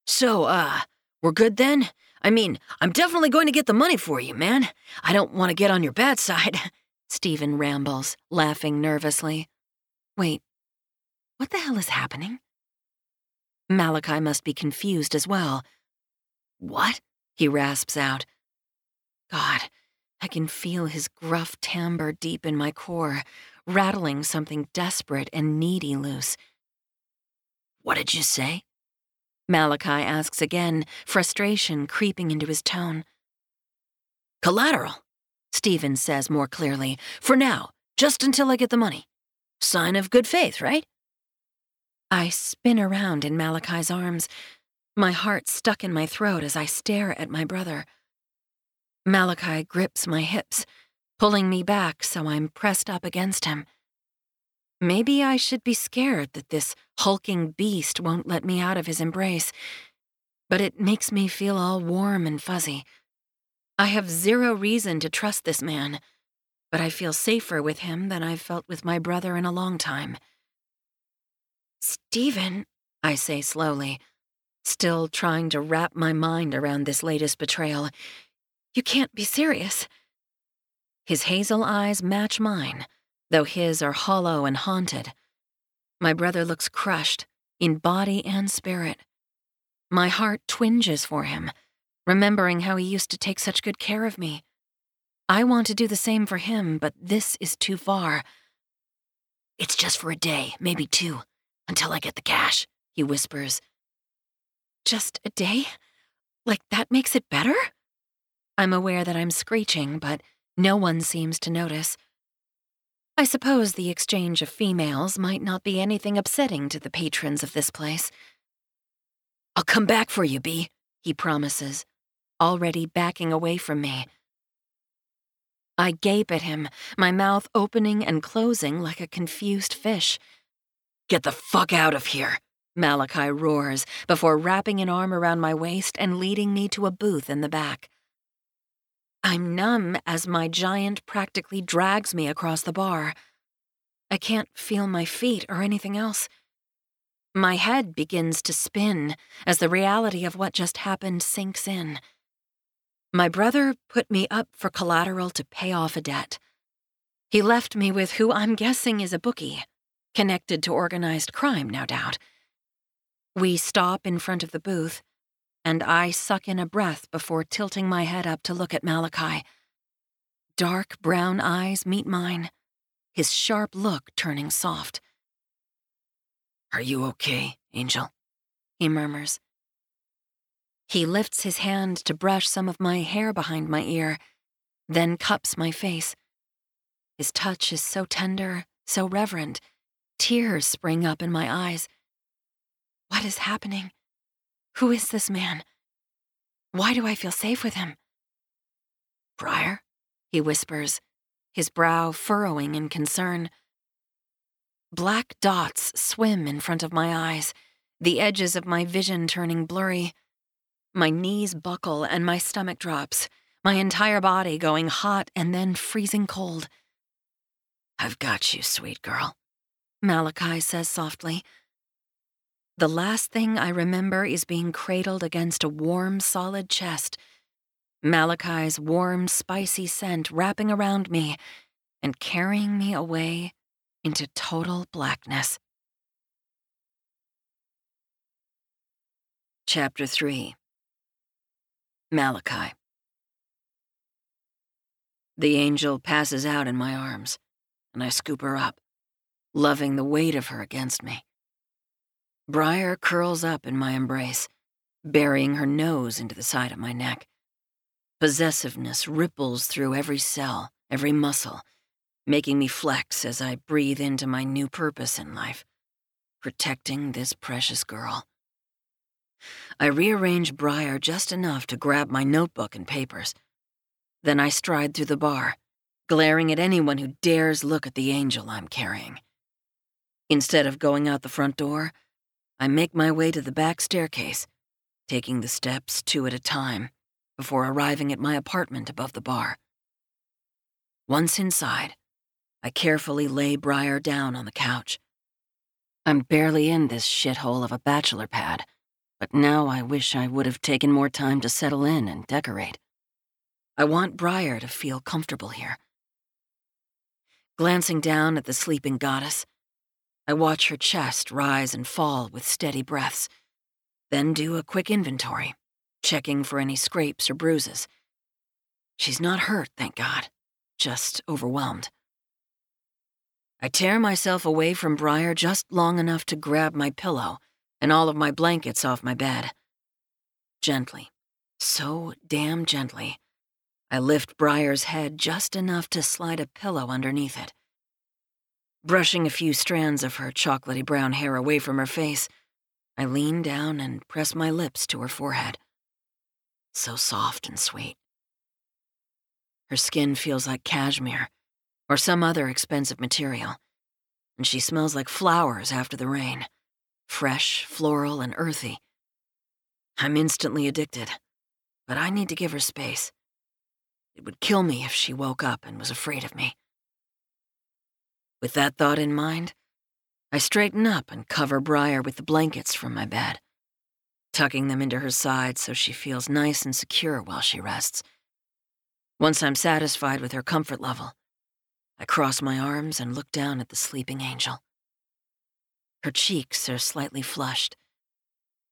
So, uh, we're good then? I mean, I'm definitely going to get the money for you, man. I don't want to get on your bad side. Stephen rambles, laughing nervously. Wait, what the hell is happening? Malachi must be confused as well. What? He rasps out. God, I can feel his gruff timbre deep in my core, rattling something desperate and needy loose. What did you say? Malachi asks again, frustration creeping into his tone. Collateral, Stephen says more clearly. For now, just until I get the money. Sign of good faith, right? I spin around in Malachi's arms, my heart stuck in my throat as I stare at my brother. Malachi grips my hips, pulling me back so I'm pressed up against him. Maybe I should be scared that this hulking beast won't let me out of his embrace, but it makes me feel all warm and fuzzy. I have zero reason to trust this man, but I feel safer with him than I've felt with my brother in a long time. Stephen, I say slowly, still trying to wrap my mind around this latest betrayal. You can't be serious. His hazel eyes match mine though his are hollow and haunted. My brother looks crushed, in body and spirit. My heart twinges for him, remembering how he used to take such good care of me. I want to do the same for him, but this is too far. It's just for a day, maybe two, until I get the cash, he whispers. Just a day? Like that makes it better? I'm aware that I'm screeching, but no one seems to notice. I suppose the exchange of females might not be anything upsetting to the patrons of this place. I'll come back for you, B, he promises, already backing away from me. I gape at him, my mouth opening and closing like a confused fish. Get the fuck out of here, Malachi roars before wrapping an arm around my waist and leading me to a booth in the back. I'm numb as my giant practically drags me across the bar. I can't feel my feet or anything else. My head begins to spin as the reality of what just happened sinks in. My brother put me up for collateral to pay off a debt. He left me with who I'm guessing is a bookie, connected to organized crime, no doubt. We stop in front of the booth, and I suck in a breath before tilting my head up to look at Malachi. Dark brown eyes meet mine, his sharp look turning soft. Are you okay, Angel? He murmurs. He lifts his hand to brush some of my hair behind my ear, then cups my face. His touch is so tender, so reverent, tears spring up in my eyes. What is happening? Who is this man? Why do I feel safe with him? Briar, he whispers, his brow furrowing in concern. Black dots swim in front of my eyes, the edges of my vision turning blurry. My knees buckle and my stomach drops, my entire body going hot and then freezing cold. I've got you, sweet girl, Malachi says softly. The last thing I remember is being cradled against a warm, solid chest, Malachi's warm, spicy scent wrapping around me and carrying me away into total blackness. Chapter 3 Malachi The angel passes out in my arms, and I scoop her up, loving the weight of her against me. Briar curls up in my embrace, burying her nose into the side of my neck. Possessiveness ripples through every cell, every muscle, making me flex as I breathe into my new purpose in life protecting this precious girl. I rearrange Briar just enough to grab my notebook and papers. Then I stride through the bar, glaring at anyone who dares look at the angel I'm carrying. Instead of going out the front door, I make my way to the back staircase, taking the steps two at a time before arriving at my apartment above the bar. Once inside, I carefully lay Briar down on the couch. I'm barely in this shithole of a bachelor pad, but now I wish I would have taken more time to settle in and decorate. I want Briar to feel comfortable here. Glancing down at the sleeping goddess, I watch her chest rise and fall with steady breaths, then do a quick inventory checking for any scrapes or bruises. She's not hurt, thank God, just overwhelmed. I tear myself away from Briar just long enough to grab my pillow and all of my blankets off my bed. Gently, so damn gently, I lift Briar's head just enough to slide a pillow underneath it. Brushing a few strands of her chocolatey brown hair away from her face, I lean down and press my lips to her forehead so soft and sweet. Her skin feels like cashmere or some other expensive material, and she smells like flowers after the rain fresh, floral, and earthy. I'm instantly addicted, but I need to give her space. It would kill me if she woke up and was afraid of me. With that thought in mind, I straighten up and cover Briar with the blankets from my bed tucking them into her side so she feels nice and secure while she rests. Once I'm satisfied with her comfort level, I cross my arms and look down at the sleeping angel. Her cheeks are slightly flushed,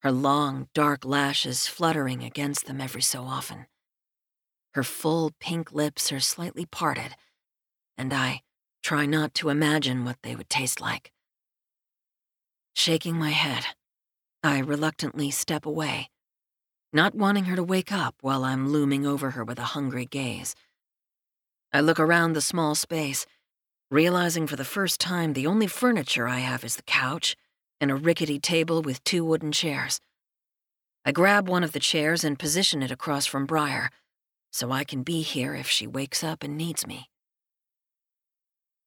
her long, dark lashes fluttering against them every so often. Her full pink lips are slightly parted, and I try not to imagine what they would taste like. Shaking my head, I reluctantly step away, not wanting her to wake up while I'm looming over her with a hungry gaze. I look around the small space, realizing for the first time the only furniture I have is the couch and a rickety table with two wooden chairs. I grab one of the chairs and position it across from Briar, so I can be here if she wakes up and needs me.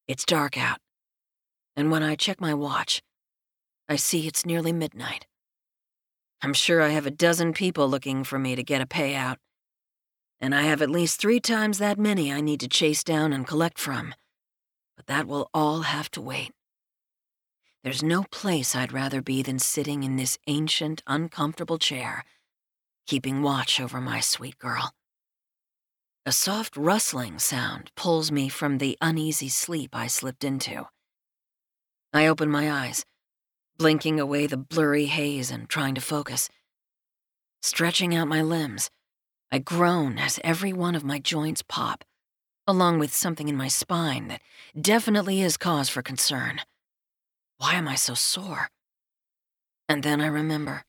It's dark out, and when I check my watch, I see it's nearly midnight. I'm sure I have a dozen people looking for me to get a payout. And I have at least three times that many I need to chase down and collect from. But that will all have to wait. There's no place I'd rather be than sitting in this ancient, uncomfortable chair, keeping watch over my sweet girl. A soft rustling sound pulls me from the uneasy sleep I slipped into. I open my eyes blinking away the blurry haze and trying to focus. Stretching out my limbs, I groan as every one of my joints pop, along with something in my spine that definitely is cause for concern. Why am I so sore? And then I remember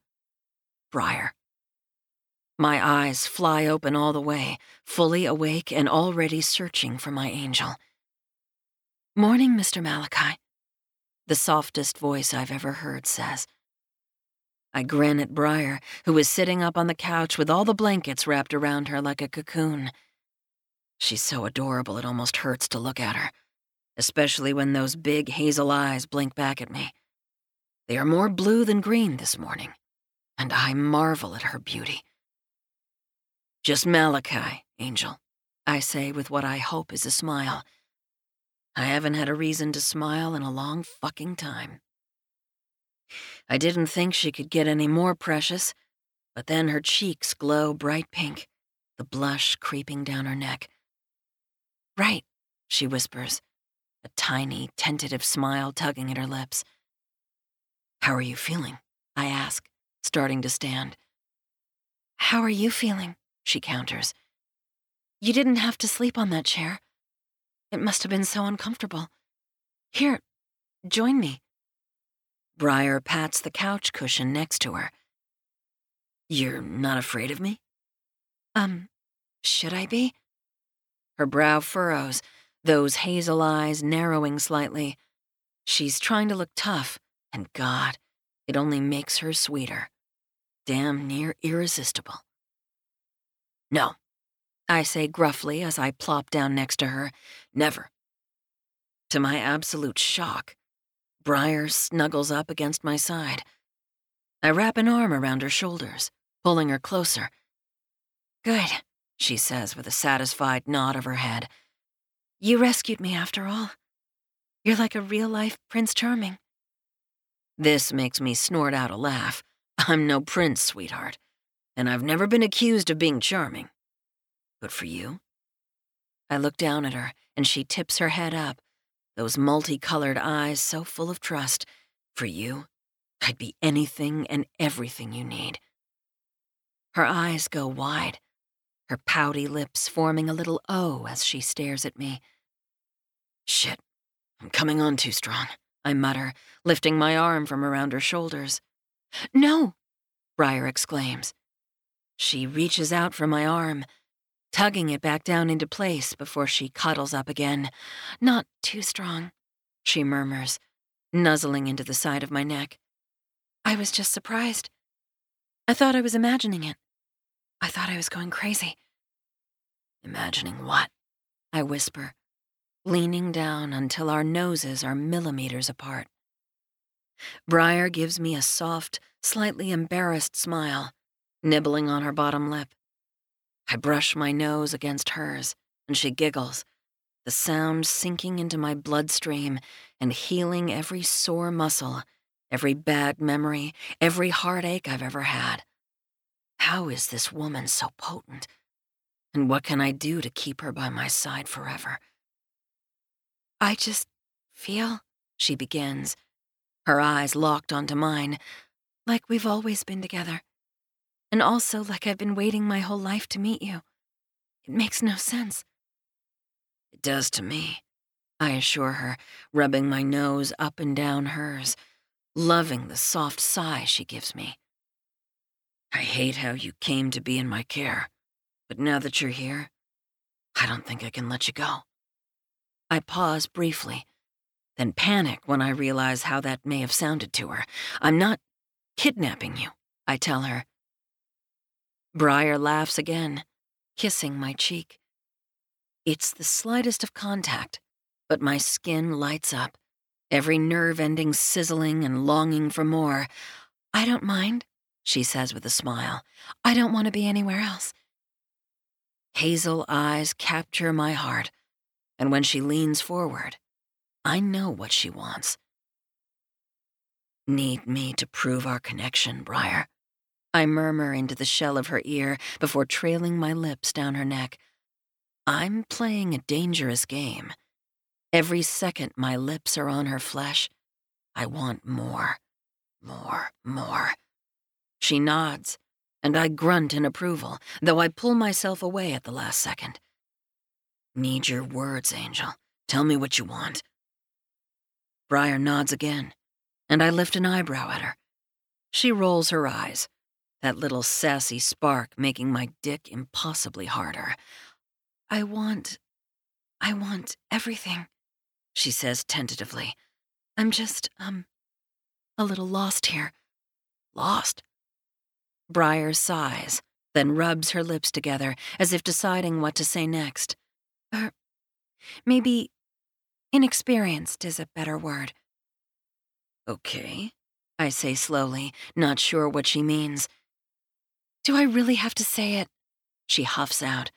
Briar. My eyes fly open all the way, fully awake and already searching for my angel. Morning, Mr. Malachi the softest voice I've ever heard says. I grin at Briar, who is sitting up on the couch with all the blankets wrapped around her like a cocoon. She's so adorable it almost hurts to look at her, especially when those big hazel eyes blink back at me. They are more blue than green this morning, and I marvel at her beauty. Just Malachi, Angel, I say with what I hope is a smile. I haven't had a reason to smile in a long fucking time. I didn't think she could get any more precious, but then her cheeks glow bright pink, the blush creeping down her neck. Right, she whispers, a tiny, tentative smile tugging at her lips. How are you feeling? I ask, starting to stand. How are you feeling? She counters. You didn't have to sleep on that chair. It must have been so uncomfortable. Here, join me. Briar pats the couch cushion next to her. You're not afraid of me? Um, should I be? Her brow furrows, those hazel eyes narrowing slightly. She's trying to look tough, and God, it only makes her sweeter. Damn near irresistible. No, I say gruffly as I plop down next to her. Never. To my absolute shock, Briar snuggles up against my side. I wrap an arm around her shoulders, pulling her closer. Good, she says with a satisfied nod of her head. You rescued me after all. You're like a real life Prince Charming. This makes me snort out a laugh. I'm no prince, sweetheart, and I've never been accused of being charming. Good for you. I look down at her, and she tips her head up, those multicolored eyes so full of trust. For you, I'd be anything and everything you need. Her eyes go wide, her pouty lips forming a little O as she stares at me. Shit, I'm coming on too strong, I mutter, lifting my arm from around her shoulders. No, Briar exclaims. She reaches out for my arm, tugging it back down into place before she cuddles up again. Not too strong, she murmurs, nuzzling into the side of my neck. I was just surprised. I thought I was imagining it. I thought I was going crazy. Imagining what? I whisper, leaning down until our noses are millimeters apart. Briar gives me a soft, slightly embarrassed smile, nibbling on her bottom lip. I brush my nose against hers, and she giggles, the sound sinking into my bloodstream and healing every sore muscle, every bad memory, every heartache I've ever had. How is this woman so potent? And what can I do to keep her by my side forever? I just feel, she begins, her eyes locked onto mine, like we've always been together and also like I've been waiting my whole life to meet you. It makes no sense. It does to me, I assure her, rubbing my nose up and down hers, loving the soft sigh she gives me. I hate how you came to be in my care, but now that you're here, I don't think I can let you go. I pause briefly, then panic when I realize how that may have sounded to her. I'm not kidnapping you, I tell her, Briar laughs again, kissing my cheek. It's the slightest of contact, but my skin lights up, every nerve ending sizzling and longing for more. I don't mind, she says with a smile. I don't want to be anywhere else. Hazel eyes capture my heart, and when she leans forward, I know what she wants. Need me to prove our connection, Briar? I murmur into the shell of her ear before trailing my lips down her neck. I'm playing a dangerous game. Every second my lips are on her flesh, I want more, more, more. She nods, and I grunt in approval, though I pull myself away at the last second. Need your words, Angel. Tell me what you want. Briar nods again, and I lift an eyebrow at her. She rolls her eyes, that little sassy spark making my dick impossibly harder. I want. I want everything, she says tentatively. I'm just, um, a little lost here. Lost. Briar sighs, then rubs her lips together as if deciding what to say next. Er, maybe inexperienced is a better word. Okay, I say slowly, not sure what she means. Do I really have to say it? She huffs out.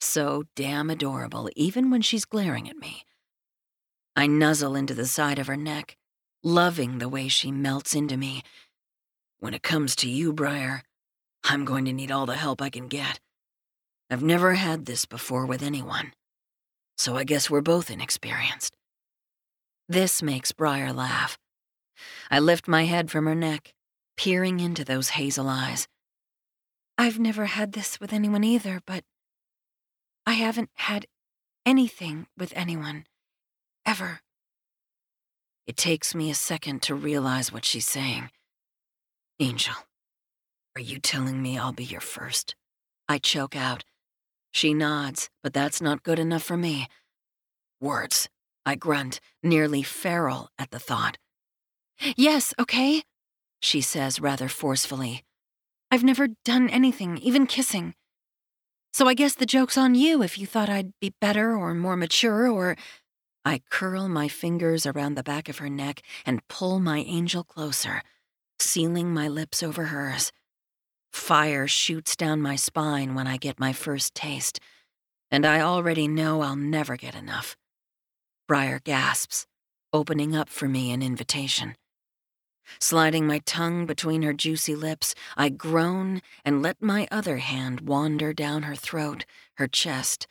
So damn adorable, even when she's glaring at me. I nuzzle into the side of her neck, loving the way she melts into me. When it comes to you, Briar, I'm going to need all the help I can get. I've never had this before with anyone, so I guess we're both inexperienced. This makes Briar laugh. I lift my head from her neck, peering into those hazel eyes. I've never had this with anyone either, but I haven't had anything with anyone. Ever. It takes me a second to realize what she's saying. Angel, are you telling me I'll be your first? I choke out. She nods, but that's not good enough for me. Words. I grunt, nearly feral at the thought. Yes, okay, she says rather forcefully. I've never done anything, even kissing. So I guess the joke's on you if you thought I'd be better or more mature or. I curl my fingers around the back of her neck and pull my angel closer, sealing my lips over hers. Fire shoots down my spine when I get my first taste, and I already know I'll never get enough. Briar gasps, opening up for me an invitation. Sliding my tongue between her juicy lips, I groan and let my other hand wander down her throat, her chest,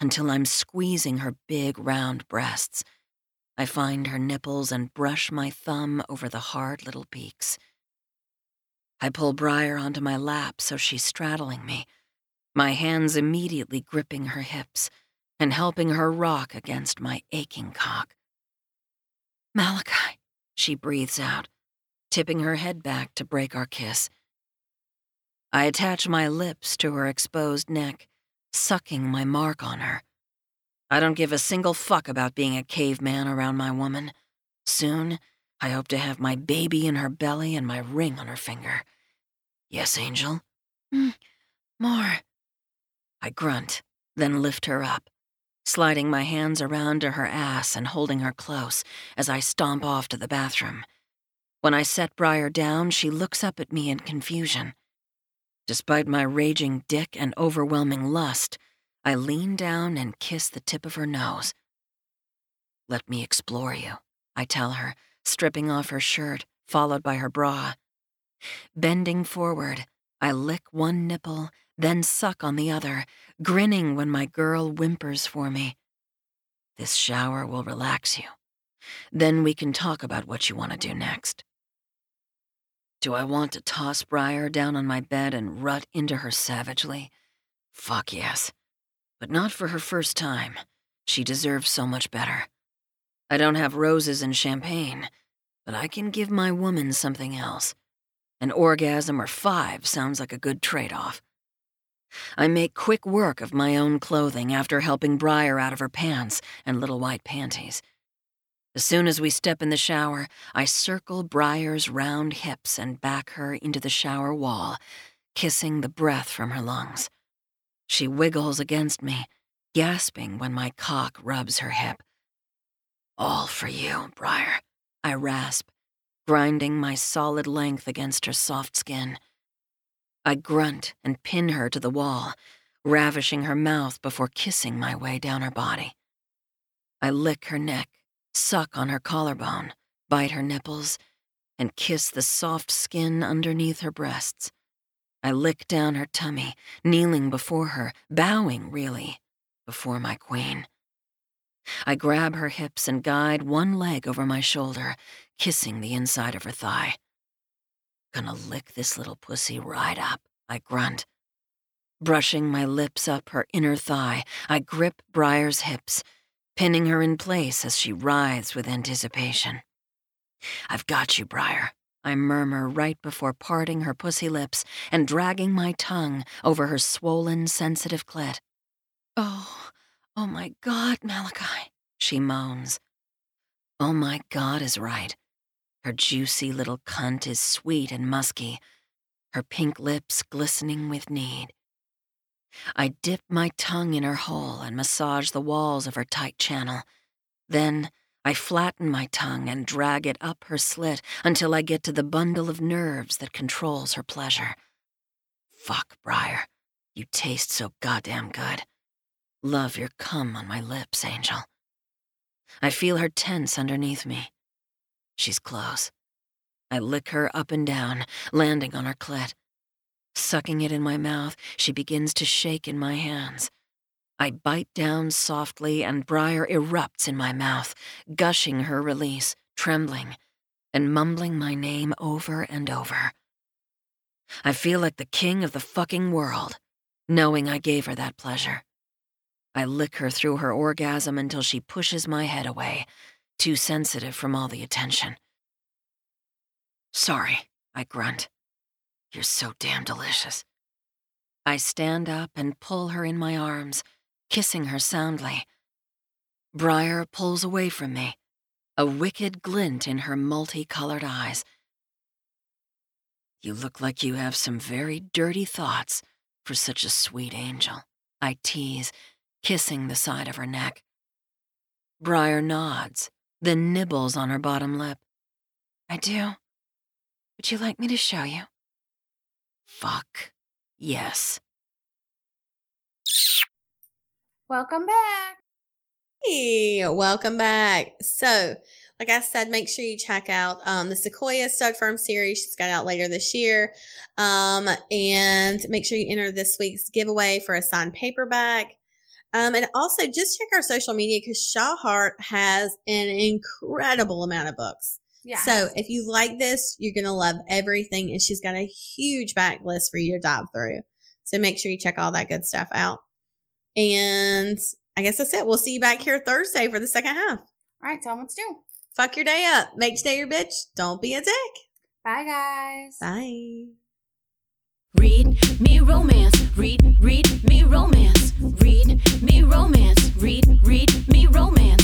until I'm squeezing her big round breasts. I find her nipples and brush my thumb over the hard little beaks. I pull Briar onto my lap so she's straddling me, my hands immediately gripping her hips and helping her rock against my aching cock. Malachi, she breathes out tipping her head back to break our kiss. I attach my lips to her exposed neck, sucking my mark on her. I don't give a single fuck about being a caveman around my woman. Soon, I hope to have my baby in her belly and my ring on her finger. Yes, Angel? Mm, more. I grunt, then lift her up, sliding my hands around to her ass and holding her close as I stomp off to the bathroom. When I set Briar down, she looks up at me in confusion. Despite my raging dick and overwhelming lust, I lean down and kiss the tip of her nose. Let me explore you, I tell her, stripping off her shirt, followed by her bra. Bending forward, I lick one nipple, then suck on the other, grinning when my girl whimpers for me. This shower will relax you. Then we can talk about what you want to do next. Do I want to toss Briar down on my bed and rut into her savagely? Fuck yes. But not for her first time. She deserves so much better. I don't have roses and champagne, but I can give my woman something else. An orgasm or five sounds like a good trade off. I make quick work of my own clothing after helping Briar out of her pants and little white panties. As soon as we step in the shower, I circle Briar's round hips and back her into the shower wall, kissing the breath from her lungs. She wiggles against me, gasping when my cock rubs her hip. All for you, Briar, I rasp, grinding my solid length against her soft skin. I grunt and pin her to the wall, ravishing her mouth before kissing my way down her body. I lick her neck suck on her collarbone, bite her nipples, and kiss the soft skin underneath her breasts. I lick down her tummy, kneeling before her, bowing, really, before my queen. I grab her hips and guide one leg over my shoulder, kissing the inside of her thigh. Gonna lick this little pussy right up, I grunt. Brushing my lips up her inner thigh, I grip Briar's hips, pinning her in place as she writhes with anticipation. I've got you, Briar, I murmur right before parting her pussy lips and dragging my tongue over her swollen, sensitive clit. Oh, oh my God, Malachi, she moans. Oh my God is right. Her juicy little cunt is sweet and musky, her pink lips glistening with need. I dip my tongue in her hole and massage the walls of her tight channel. Then I flatten my tongue and drag it up her slit until I get to the bundle of nerves that controls her pleasure. Fuck, Briar. You taste so goddamn good. Love your cum on my lips, Angel. I feel her tense underneath me. She's close. I lick her up and down, landing on her clit. Sucking it in my mouth, she begins to shake in my hands. I bite down softly, and Briar erupts in my mouth, gushing her release, trembling, and mumbling my name over and over. I feel like the king of the fucking world, knowing I gave her that pleasure. I lick her through her orgasm until she pushes my head away, too sensitive from all the attention. Sorry, I grunt. You're so damn delicious. I stand up and pull her in my arms, kissing her soundly. Briar pulls away from me, a wicked glint in her multicolored eyes. You look like you have some very dirty thoughts for such a sweet angel, I tease, kissing the side of her neck. Briar nods, then nibbles on her bottom lip. I do. Would you like me to show you? Fuck. Yes. Welcome back. Hey, welcome back. So, like I said, make sure you check out um, the Sequoia Stud Farm series. She's got out later this year. Um, and make sure you enter this week's giveaway for a signed paperback. Um, and also just check our social media because Shaw Hart has an incredible amount of books. Yeah. So if you like this, you're going to love everything. And she's got a huge backlist for you to dive through. So make sure you check all that good stuff out. And I guess that's it. We'll see you back here Thursday for the second half. All right, tell them what to do. Fuck your day up. Make today your bitch. Don't be a dick. Bye, guys. Bye. Read me romance. Read, read me romance. Read me romance. Read, read me romance.